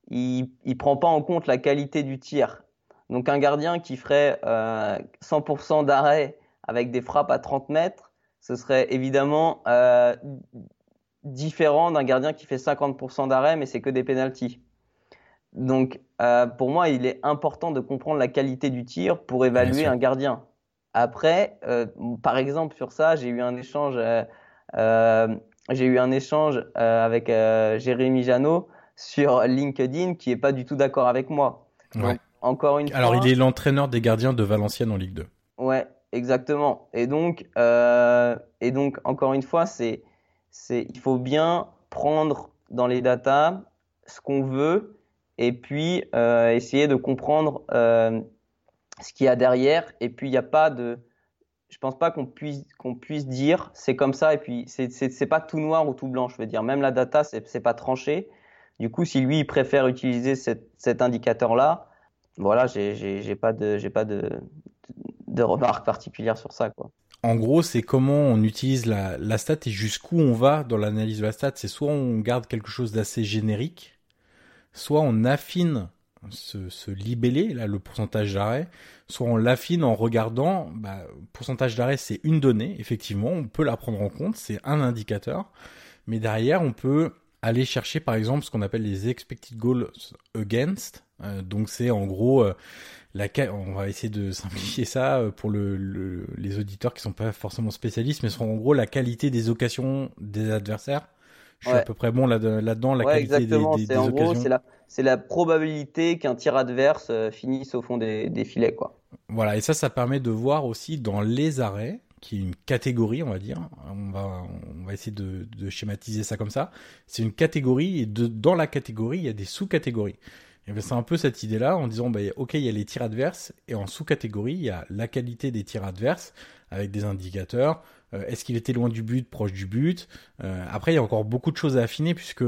il, il prend pas en compte la qualité du tir. Donc un gardien qui ferait euh, 100% d'arrêt avec des frappes à 30 mètres, ce serait évidemment euh, différent d'un gardien qui fait 50% d'arrêt, mais c'est que des pénalties. Donc euh, pour moi, il est important de comprendre la qualité du tir pour évaluer un gardien. Après, euh, par exemple sur ça, j'ai eu un échange, euh, euh j'ai eu un échange euh, avec euh, Jérémy Janot sur LinkedIn qui est pas du tout d'accord avec moi. Ouais. encore une Alors il est l'entraîneur des gardiens de Valenciennes en Ligue 2. Ouais, exactement. Et donc, et donc encore une fois, c'est, c'est, il faut bien prendre dans les datas ce qu'on veut et puis essayer de comprendre ce qu'il y a derrière. Et puis, il n'y a pas de. Je pense pas qu'on puisse, qu'on puisse dire c'est comme ça. Et puis, c'est pas tout noir ou tout blanc, je veux dire. Même la data, c'est pas tranché. Du coup, si lui, il préfère utiliser cet, cet indicateur-là, voilà, j'ai pas de, pas de, de remarques particulières sur ça, quoi. En gros, c'est comment on utilise la, la stat et jusqu'où on va dans l'analyse de la stat. C'est soit on garde quelque chose d'assez générique, soit on affine ce, ce libellé, là, le pourcentage d'arrêt, soit on l'affine en regardant, bah, pourcentage d'arrêt, c'est une donnée, effectivement, on peut la prendre en compte, c'est un indicateur, mais derrière, on peut aller chercher par exemple ce qu'on appelle les expected goals against. Euh, donc c'est en gros euh, la on va essayer de simplifier ça euh, pour le, les auditeurs qui sont pas forcément spécialistes, mais ce en gros la qualité des occasions des adversaires. Je suis à peu près bon là-dedans, la qualité des, des, en Gros, c'est la, probabilité qu'un tir adverse finisse au fond des, des filets, quoi. Voilà, et ça, ça permet de voir aussi dans les arrêts qui est une catégorie, on va dire. On va, on va essayer de, de schématiser ça comme ça. C'est une catégorie et de, dans la catégorie, il y a des sous-catégories. Et ben c'est un peu cette idée-là en disant, bah, ok, il y a les tirs adverses et en sous-catégorie, il y a la qualité des tirs adverses avec des indicateurs. Euh, est-ce qu'il était loin du but, proche du but? Euh, Après, il y a encore beaucoup de choses à affiner puisque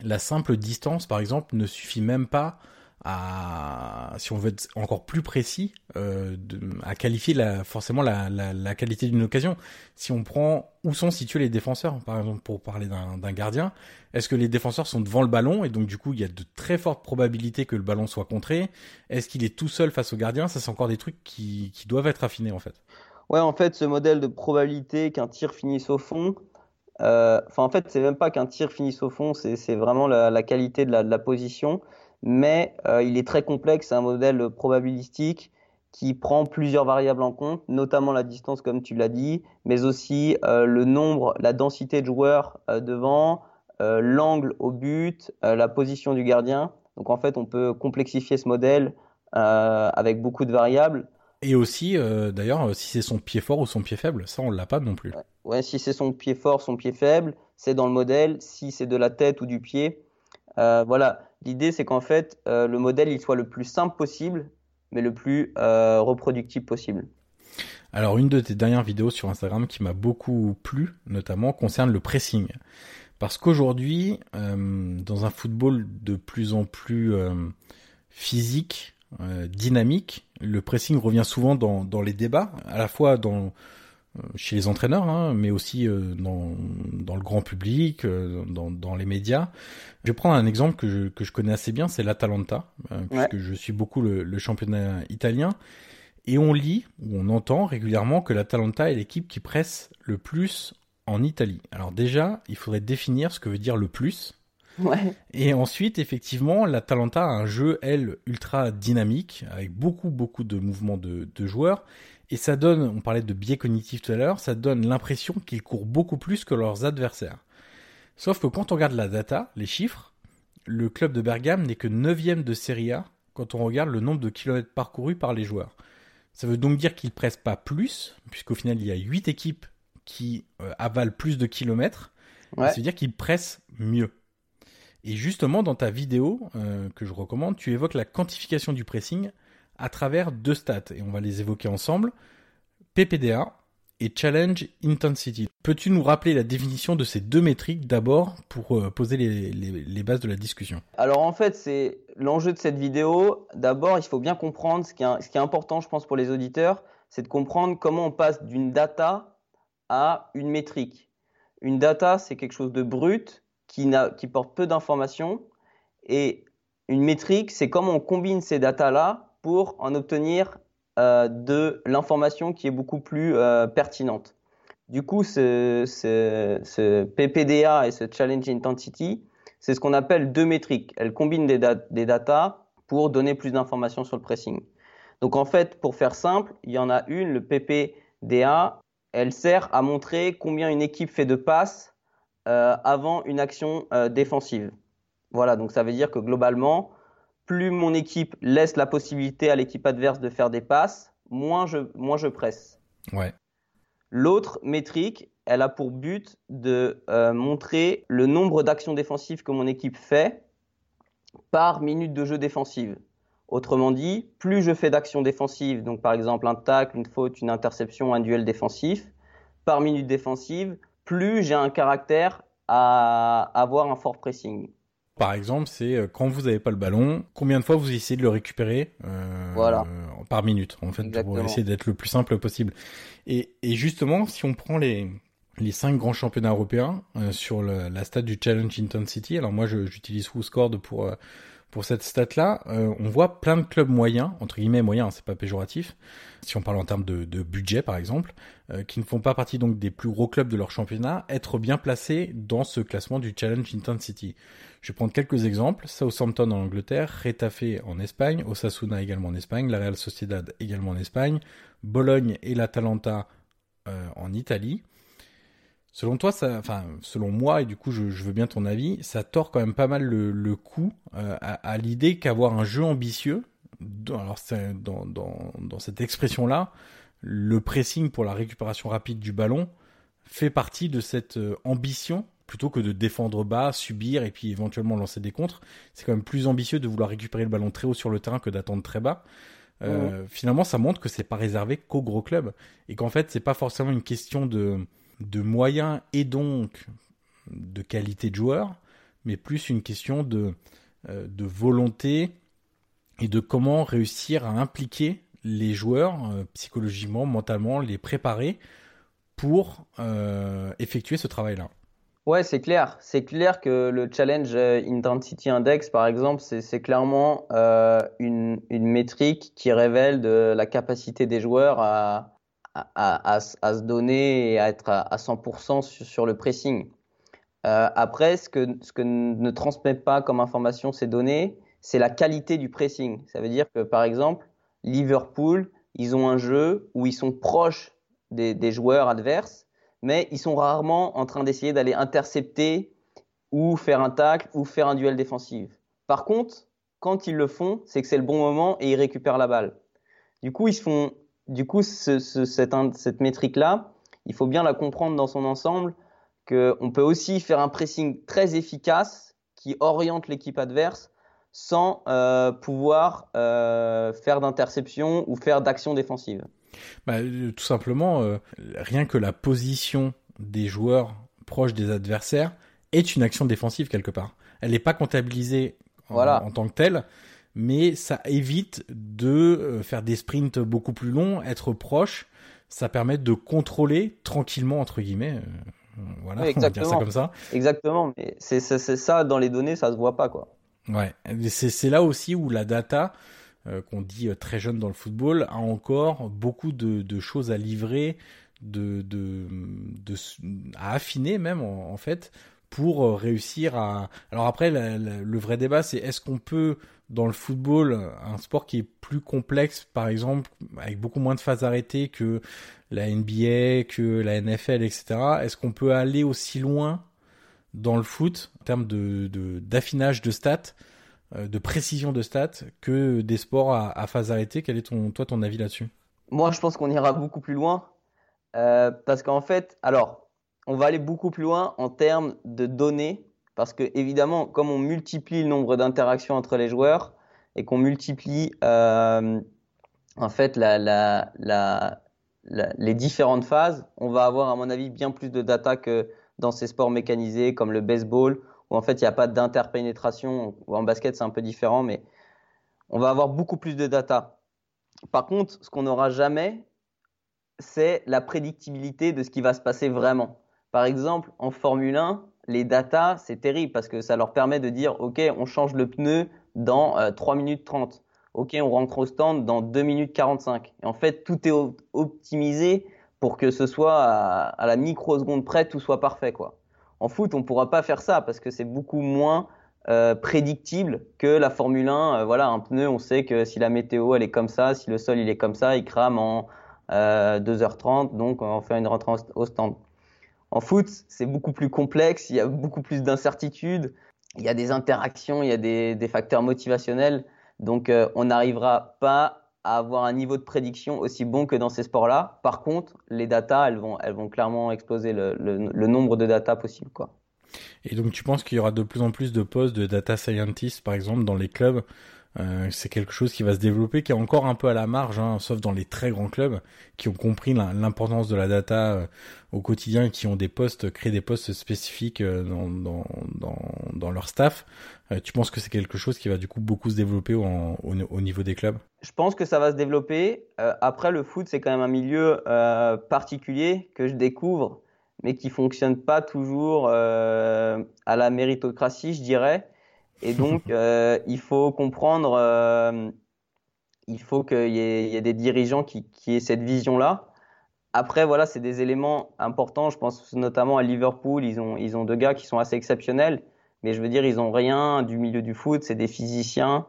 la simple distance, par exemple, ne suffit même pas à, si on veut être encore plus précis, euh, à qualifier la, forcément la, qualité d'une occasion. Si on prend où sont situés les défenseurs, par exemple pour parler d'un gardien, est-ce que les défenseurs sont devant le ballon et donc du coup il y a de très fortes probabilités que le ballon soit contré? Est-ce qu'il est tout seul face au gardien? Ça c'est encore des trucs qui doivent être affinés en fait. Ouais, en fait, ce modèle de probabilité qu'un tir finisse au fond, euh, en fait c'est même pas qu'un tir finisse au fond, c'est vraiment la, qualité de la, de la position mais euh, il est très complexe, c'est un modèle probabilistique qui prend plusieurs variables en compte, notamment la distance comme tu l'as dit, mais aussi euh, le nombre, la densité de joueurs euh, devant, l'angle au but, la position du gardien. Donc en fait, on peut complexifier ce modèle avec beaucoup de variables. Et aussi, d'ailleurs, si c'est son pied fort ou son pied faible, ça on l'a pas non plus. Ouais, si c'est son pied fort, son pied faible, c'est dans le modèle. Si c'est de la tête ou du pied, voilà. L'idée, c'est qu'en fait, euh, le modèle, il soit le plus simple possible, mais le plus euh, reproductible possible. Alors, une de tes dernières vidéos sur Instagram qui m'a beaucoup plu, notamment, concerne le pressing. Parce qu'aujourd'hui, euh, dans un football de plus en plus physique, dynamique, le pressing revient souvent dans, dans les débats, à la fois dans euh, chez les entraîneurs, hein, mais aussi euh, dans, dans, le grand public, euh, dans, dans, les médias. Je vais prendre un exemple que je, que je connais assez bien, c'est l'Atalanta, puisque je suis beaucoup le, le, championnat italien. Et on lit ou on entend régulièrement que l'Atalanta est l'équipe qui presse le plus en Italie. Alors déjà, il faudrait définir ce que veut dire le plus. Ouais. Et ensuite, effectivement, l'Atalanta a un jeu, elle, ultra dynamique, avec beaucoup, beaucoup de mouvements de, de joueurs. Et ça donne, on parlait de biais cognitif tout à l'heure, ça donne l'impression qu'ils courent beaucoup plus que leurs adversaires. Sauf que quand on regarde la data, les chiffres, le club de Bergame n'est que 9 de Serie A quand on regarde le nombre de kilomètres parcourus par les joueurs. Ça veut donc dire qu'ils pressent pas plus, puisqu'au final il y a 8 équipes qui euh, avalent plus de kilomètres. Ça veut dire qu'ils pressent mieux. Et justement, dans ta vidéo euh, que je recommande, tu évoques la quantification du pressing à travers deux stats, et on va les évoquer ensemble, PPDA et Challenge Intensity. Peux-tu nous rappeler la définition de ces deux métriques d'abord pour euh, poser les, bases de la discussion? Alors en fait, c'est l'enjeu de cette vidéo. D'abord, il faut bien comprendre ce qui est important, je pense, pour les auditeurs, c'est de comprendre comment on passe d'une data à une métrique. Une data, c'est quelque chose de brut qui, qui porte peu d'informations. Et une métrique, c'est comment on combine ces datas-là pour en obtenir euh, de l'information qui est beaucoup plus euh, pertinente. Du coup, ce, PPDA et ce Challenge Intensity, c'est ce qu'on appelle deux métriques. Elles combinent des, datas pour donner plus d'informations sur le pressing. Donc en fait, pour faire simple, il y en a une, le PPDA, elle sert à montrer combien une équipe fait de passes avant une action euh, défensive. Voilà, donc ça veut dire que globalement, plus mon équipe laisse la possibilité à l'équipe adverse de faire des passes, moins je, moins je presse. Ouais. L'autre métrique, elle a pour but de euh, montrer le nombre d'actions défensives que mon équipe fait par minute de jeu défensive. Autrement dit, plus je fais d'actions défensives, donc par exemple un tacle, une faute, une interception, un duel défensif, par minute défensive, plus j'ai un caractère à avoir un fort pressing. Par exemple, c'est euh, quand vous n'avez pas le ballon, combien de fois vous essayez de le récupérer euh, voilà. par minute, en fait, pour essayer d'être le plus simple possible. Et, et, justement, si on prend les les cinq grands championnats européens euh, sur le, la stade du Challenge Intensity, alors moi j'utilise WhoScored pour pour cette stat-là, euh, on voit plein de clubs moyens, entre guillemets moyens, c'est pas péjoratif, si on parle en termes de, de budget par exemple, euh, qui ne font pas partie donc des plus gros clubs de leur championnat, être bien placés dans ce classement du Challenge Intensity. Je vais prendre quelques exemples. Southampton en Angleterre, Retafe en Espagne, Osasuna également en Espagne, la Real Sociedad également en Espagne, Bologne et l'Atalanta euh, en Italie. Selon toi, ça, enfin, selon moi, et du coup, je, veux bien ton avis, ça tord quand même pas mal le, coup euh, à, l'idée qu'avoir un jeu ambitieux, alors dans, dans, dans cette expression-là, le pressing pour la récupération rapide du ballon fait partie de cette euh, ambition plutôt que de défendre bas, subir et puis éventuellement lancer des contres. C'est quand même plus ambitieux de vouloir récupérer le ballon très haut sur le terrain que d'attendre très bas. Euh, finalement, ça montre que c'est pas réservé qu'aux gros clubs et qu'en fait, c'est pas forcément une question de de moyens et donc de qualité de joueur, mais plus une question de, euh, volonté et de comment réussir à impliquer les joueurs euh, psychologiquement, mentalement, les préparer pour euh, effectuer ce travail-là. Ouais, c'est clair. C'est clair que le Challenge Intensity Index, par exemple, c'est clairement une, une métrique qui révèle de la capacité des joueurs à, à, se donner et à être à, 100% sur, le pressing. Euh, après, ce que, ce que ne transmet pas comme information ces données, c'est la qualité du pressing. Ça veut dire que, par exemple, Liverpool, ils ont un jeu où ils sont proches des, joueurs adverses, mais ils sont rarement en train d'essayer d'aller intercepter ou faire un tacle ou faire un duel défensif. Par contre, quand ils le font, c'est que c'est le bon moment et ils récupèrent la balle. Du coup, ils se font du coup, ce, cette, cette métrique-là, il faut bien la comprendre dans son ensemble, qu'on peut aussi faire un pressing très efficace qui oriente l'équipe adverse sans euh, pouvoir euh, faire d'interception ou faire d'action défensive. Bah, euh, tout simplement, rien que la position des joueurs proches des adversaires est une action défensive quelque part. Elle n'est pas comptabilisée en, tant que telle, mais ça évite de euh, faire des sprints beaucoup plus longs, être proche. Ça permet de contrôler tranquillement entre guillemets. Euh, voilà, on va dire ça comme ça. Exactement, mais c'est ça dans les données, ça se voit pas quoi. Ouais, c'est là aussi où la data euh, qu'on dit très jeune dans le football a encore beaucoup de, de choses à livrer, de, de, de, à affiner même en, en fait pour réussir à. Alors après, le vrai débat, c'est est-ce qu'on peut dans le football, un sport qui est plus complexe, par exemple, avec beaucoup moins de phases arrêtées que la NBA, que la NFL, etc. Est-ce qu'on peut aller aussi loin dans le foot en termes de d'affinage de, stats, euh, de précision de stats, que des sports à, à phase arrêtée? Quel est ton, toi ton avis là-dessus? Moi, je pense qu'on ira beaucoup plus loin. Euh, parce qu'en fait, alors, on va aller beaucoup plus loin en termes de données parce que évidemment, comme on multiplie le nombre d'interactions entre les joueurs et qu'on multiplie euh, en fait les différentes phases, on va avoir à mon avis bien plus de data que dans ces sports mécanisés comme le baseball où en fait il n'y a pas d'interpénétration. En basket c'est un peu différent, mais on va avoir beaucoup plus de data. Par contre, ce qu'on n'aura jamais, c'est la prédictibilité de ce qui va se passer vraiment. Par exemple, en Formule 1, les datas, c'est terrible parce que ça leur permet de dire, OK, on change le pneu dans 3 euh, minutes 30. OK, on rentre au stand dans 2 minutes 45. Et en fait, tout est optimisé pour que ce soit à, la microseconde près, tout soit parfait. En foot, on pourra pas faire ça parce que c'est beaucoup moins euh, prédictible que la Formule 1. Euh, voilà, un pneu, on sait que si la météo elle est comme ça, si le sol il est comme ça, il crame en 2h30, donc on faire une rentrée au stand. En foot, c'est beaucoup plus complexe, il y a beaucoup plus d'incertitudes, il y a des interactions, il y a des, facteurs motivationnels. Donc, euh, on n'arrivera pas à avoir un niveau de prédiction aussi bon que dans ces sports-là. Par contre, les datas, elles vont, clairement exploser le, nombre de datas possibles. Quoi. Et donc, tu penses qu'il y aura de plus en plus de postes de data scientist, par exemple, dans les clubs euh, c'est quelque chose qui va se développer, qui est encore un peu à la marge, hein, sauf dans les très grands clubs qui ont compris l'importance de la data euh, au quotidien qui ont des postes, créé des postes spécifiques euh, dans, dans, dans, dans, leur staff. tu penses que c'est quelque chose qui va du coup beaucoup se développer au, au, niveau des clubs? Je pense que ça va se développer. après, le foot, c'est quand même un milieu particulier que je découvre, mais qui fonctionne pas toujours à la méritocratie, je dirais. Et donc, euh, il faut comprendre, euh, il faut qu'il y, ait des dirigeants qui, qui aient cette vision-là. Après, voilà, c'est des éléments importants. Je pense notamment à Liverpool. Ils ont, ils ont deux gars qui sont assez exceptionnels. Mais je veux dire, ils ont rien du milieu du foot. C'est des physiciens.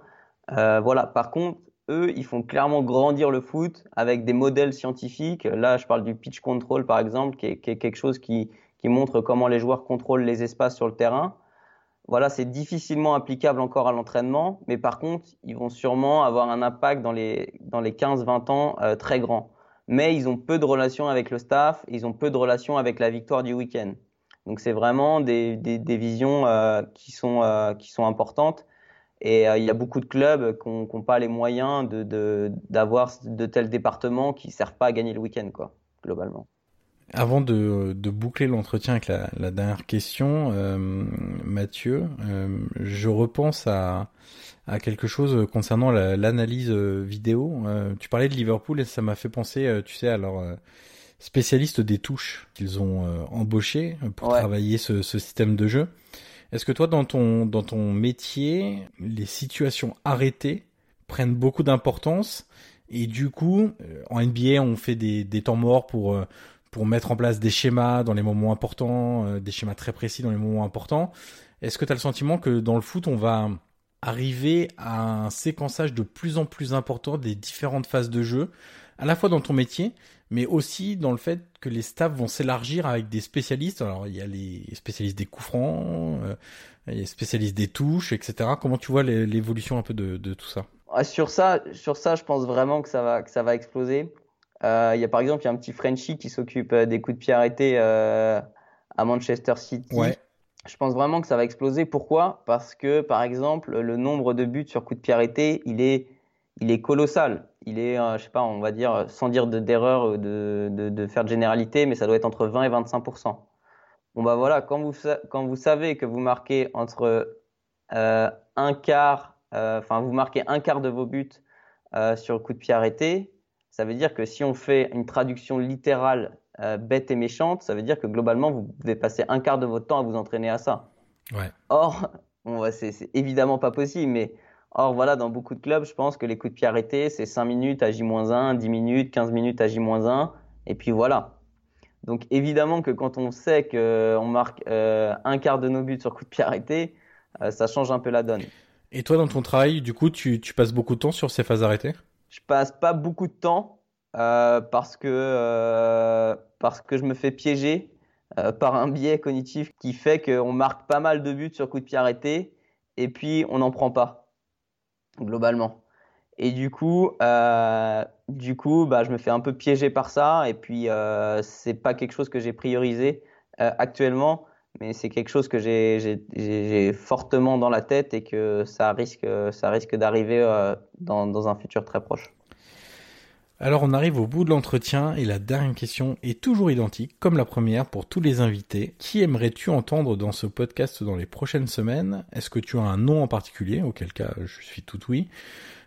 Euh, voilà. Par contre, eux, ils font clairement grandir le foot avec des modèles scientifiques. Là, je parle du pitch control, par exemple, qui est, qui est quelque chose qui, qui montre comment les joueurs contrôlent les espaces sur le terrain. Voilà, c'est difficilement applicable encore à l'entraînement, mais par contre, ils vont sûrement avoir un impact dans les, dans les 15-20 ans euh, très grand. Mais ils ont peu de relations avec le staff, ils ont peu de relations avec la victoire du week-end. Donc c'est vraiment des, des, visions euh, qui, sont, euh, qui sont importantes. Et il y a beaucoup de clubs qui n'ont pas les moyens d'avoir de, de, de tels départements qui ne servent pas à gagner le week-end, quoi, globalement. Avant de, de boucler l'entretien avec la, la, dernière question, euh, Mathieu, euh, je repense à, à quelque chose concernant l'analyse vidéo. Euh, tu parlais de Liverpool et ça m'a fait penser, euh, tu sais, à leur euh, spécialiste des touches qu'ils ont embauché pour ouais. travailler ce, ce, système de jeu. Est-ce que toi, dans ton, dans ton métier, les situations arrêtées prennent beaucoup d'importance et du coup, en NBA, on fait des, des temps morts pour pour mettre en place des schémas dans les moments importants, euh, des schémas très précis dans les moments importants. Est-ce que tu as le sentiment que dans le foot, on va arriver à un séquençage de plus en plus important des différentes phases de jeu, à la fois dans ton métier, mais aussi dans le fait que les staffs vont s'élargir avec des spécialistes? Alors il y a les spécialistes des coups francs, euh, les spécialistes des touches, etc. Comment tu vois l'évolution un peu de, tout ça? Sur ça, sur ça, je pense vraiment que ça va exploser. Euh, il y a par exemple il y a un petit Frenchie qui s'occupe euh, des coups de pied arrêtés euh, à Manchester City. Ouais. Je pense vraiment que ça va exploser. Pourquoi? Parce que par exemple le nombre de buts sur coups de pied arrêtés, il est il est colossal. Il est, euh, je sais pas, on va dire, sans dire d'erreur ou de, de, de, faire de généralité, mais ça doit être entre 20 et 25% Bon bah voilà, quand vous quand vous savez que vous marquez entre euh, un quart, enfin vous marquez un quart de vos buts sur coup de pied arrêté, ça veut dire que si on fait une traduction littérale euh, bête et méchante, ça veut dire que globalement, vous devez passer un quart de votre temps à vous entraîner à ça. Ouais. Or, bon, c'est évidemment pas possible, mais or, voilà, dans beaucoup de clubs, je pense que les coups de pied arrêtés, c'est 5 minutes à J-1, 10 minutes, 15 minutes à J-1, et puis voilà. Donc évidemment que quand on sait qu'on marque euh, un quart de nos buts sur coup de pied arrêté, euh, ça change un peu la donne. Et toi, dans ton travail, du coup, tu, tu passes beaucoup de temps sur ces phases arrêtées? Je passe pas beaucoup de temps euh, parce que euh, parce que je me fais piéger euh, par un biais cognitif qui fait qu'on marque pas mal de buts sur coup de pied arrêté et puis on n'en prend pas globalement. Et du coup, euh, du coup, bah, je me fais un peu piéger par ça et puis euh, c'est pas quelque chose que j'ai priorisé actuellement mais c'est quelque chose que j'ai fortement dans la tête et que ça risque, d'arriver euh, dans, dans, un futur très proche. Alors on arrive au bout de l'entretien et la dernière question est toujours identique, comme la première pour tous les invités. Qui aimerais-tu entendre dans ce podcast dans les prochaines semaines? Est-ce que tu as un nom en particulier, auquel cas je suis tout oui,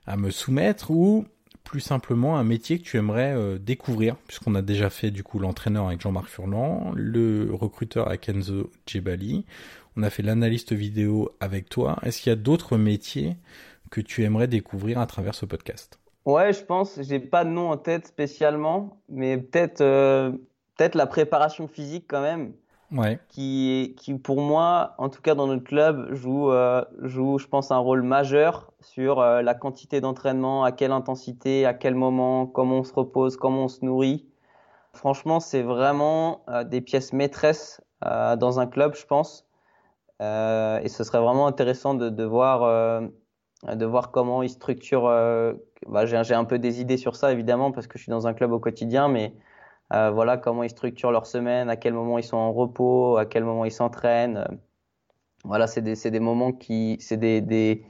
à me soumettre ou plus simplement un métier que tu aimerais euh, découvrir, puisqu'on a déjà fait du coup l'entraîneur avec Jean-Marc Furlan, le recruteur avec Enzo Djebali, on a fait l'analyste vidéo avec toi. Est-ce qu'il y a d'autres métiers que tu aimerais découvrir à travers ce podcast? Ouais, je pense, j'ai pas de nom en tête spécialement, mais peut-être euh, peut-être la préparation physique quand même. Qui, qui pour moi, en tout cas dans notre club, joue, euh, joue, je pense, un rôle majeur sur euh, la quantité d'entraînement, à quelle intensité, à quel moment, comment on se repose, comment on se nourrit. Franchement, c'est vraiment euh, des pièces maîtresses dans un club, je pense. et ce serait vraiment intéressant de, de voir, de voir comment ils structurent. Bah, J'ai un peu des idées sur ça, évidemment, parce que je suis dans un club au quotidien, mais euh, voilà comment ils structurent leur semaine, à quel moment ils sont en repos, à quel moment ils s'entraînent. Voilà, c'est des, des moments qui, c'est des, des,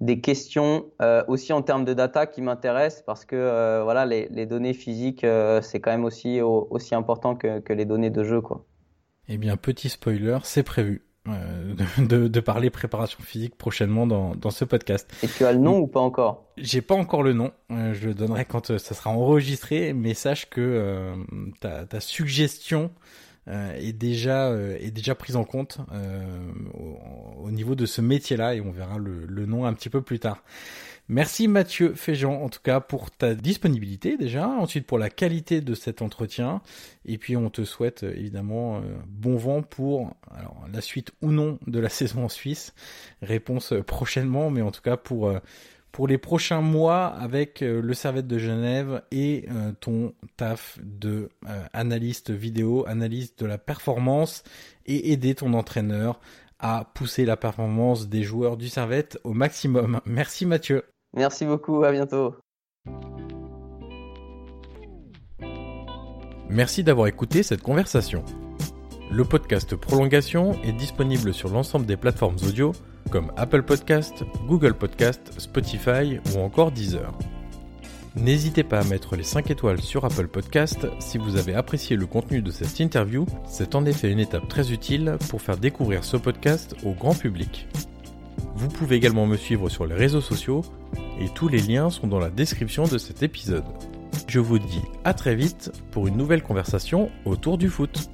des, questions euh, aussi en termes de data qui m'intéressent parce que euh, voilà, les, les, données physiques, euh, c'est quand même aussi, aussi important que, que les données de jeu. Quoi. Eh bien, petit spoiler, c'est prévu. Euh, de, de, parler préparation physique prochainement dans, dans ce podcast. Et tu as le nom ou pas encore? J'ai pas encore le nom. Euh, je le donnerai quand euh, ça sera enregistré, mais sache que ta, ta, suggestion est déjà est déjà prise en compte au, niveau de ce métier-là et on verra le, le nom un petit peu plus tard. Merci Mathieu Féjean en tout cas pour ta disponibilité déjà, ensuite pour la qualité de cet entretien et puis on te souhaite euh, évidemment euh, bon vent pour la suite ou non de la saison en Suisse. Réponse euh, prochainement mais en tout cas pour pour les prochains mois avec le Servette de Genève et ton taf de analyste vidéo, analyste de la performance et aider ton entraîneur à pousser la performance des joueurs du Servette au maximum. Merci Mathieu. Merci beaucoup, à bientôt. Merci d'avoir écouté cette conversation. Le podcast Prolongation est disponible sur l'ensemble des plateformes audio comme Apple Podcast, Google Podcast, Spotify ou encore Deezer. N'hésitez pas à mettre les 5 étoiles sur Apple Podcast si vous avez apprécié le contenu de cette interview, c'est en effet une étape très utile pour faire découvrir ce podcast au grand public. Vous pouvez également me suivre sur les réseaux sociaux et tous les liens sont dans la description de cet épisode. Je vous dis à très vite pour une nouvelle conversation autour du foot.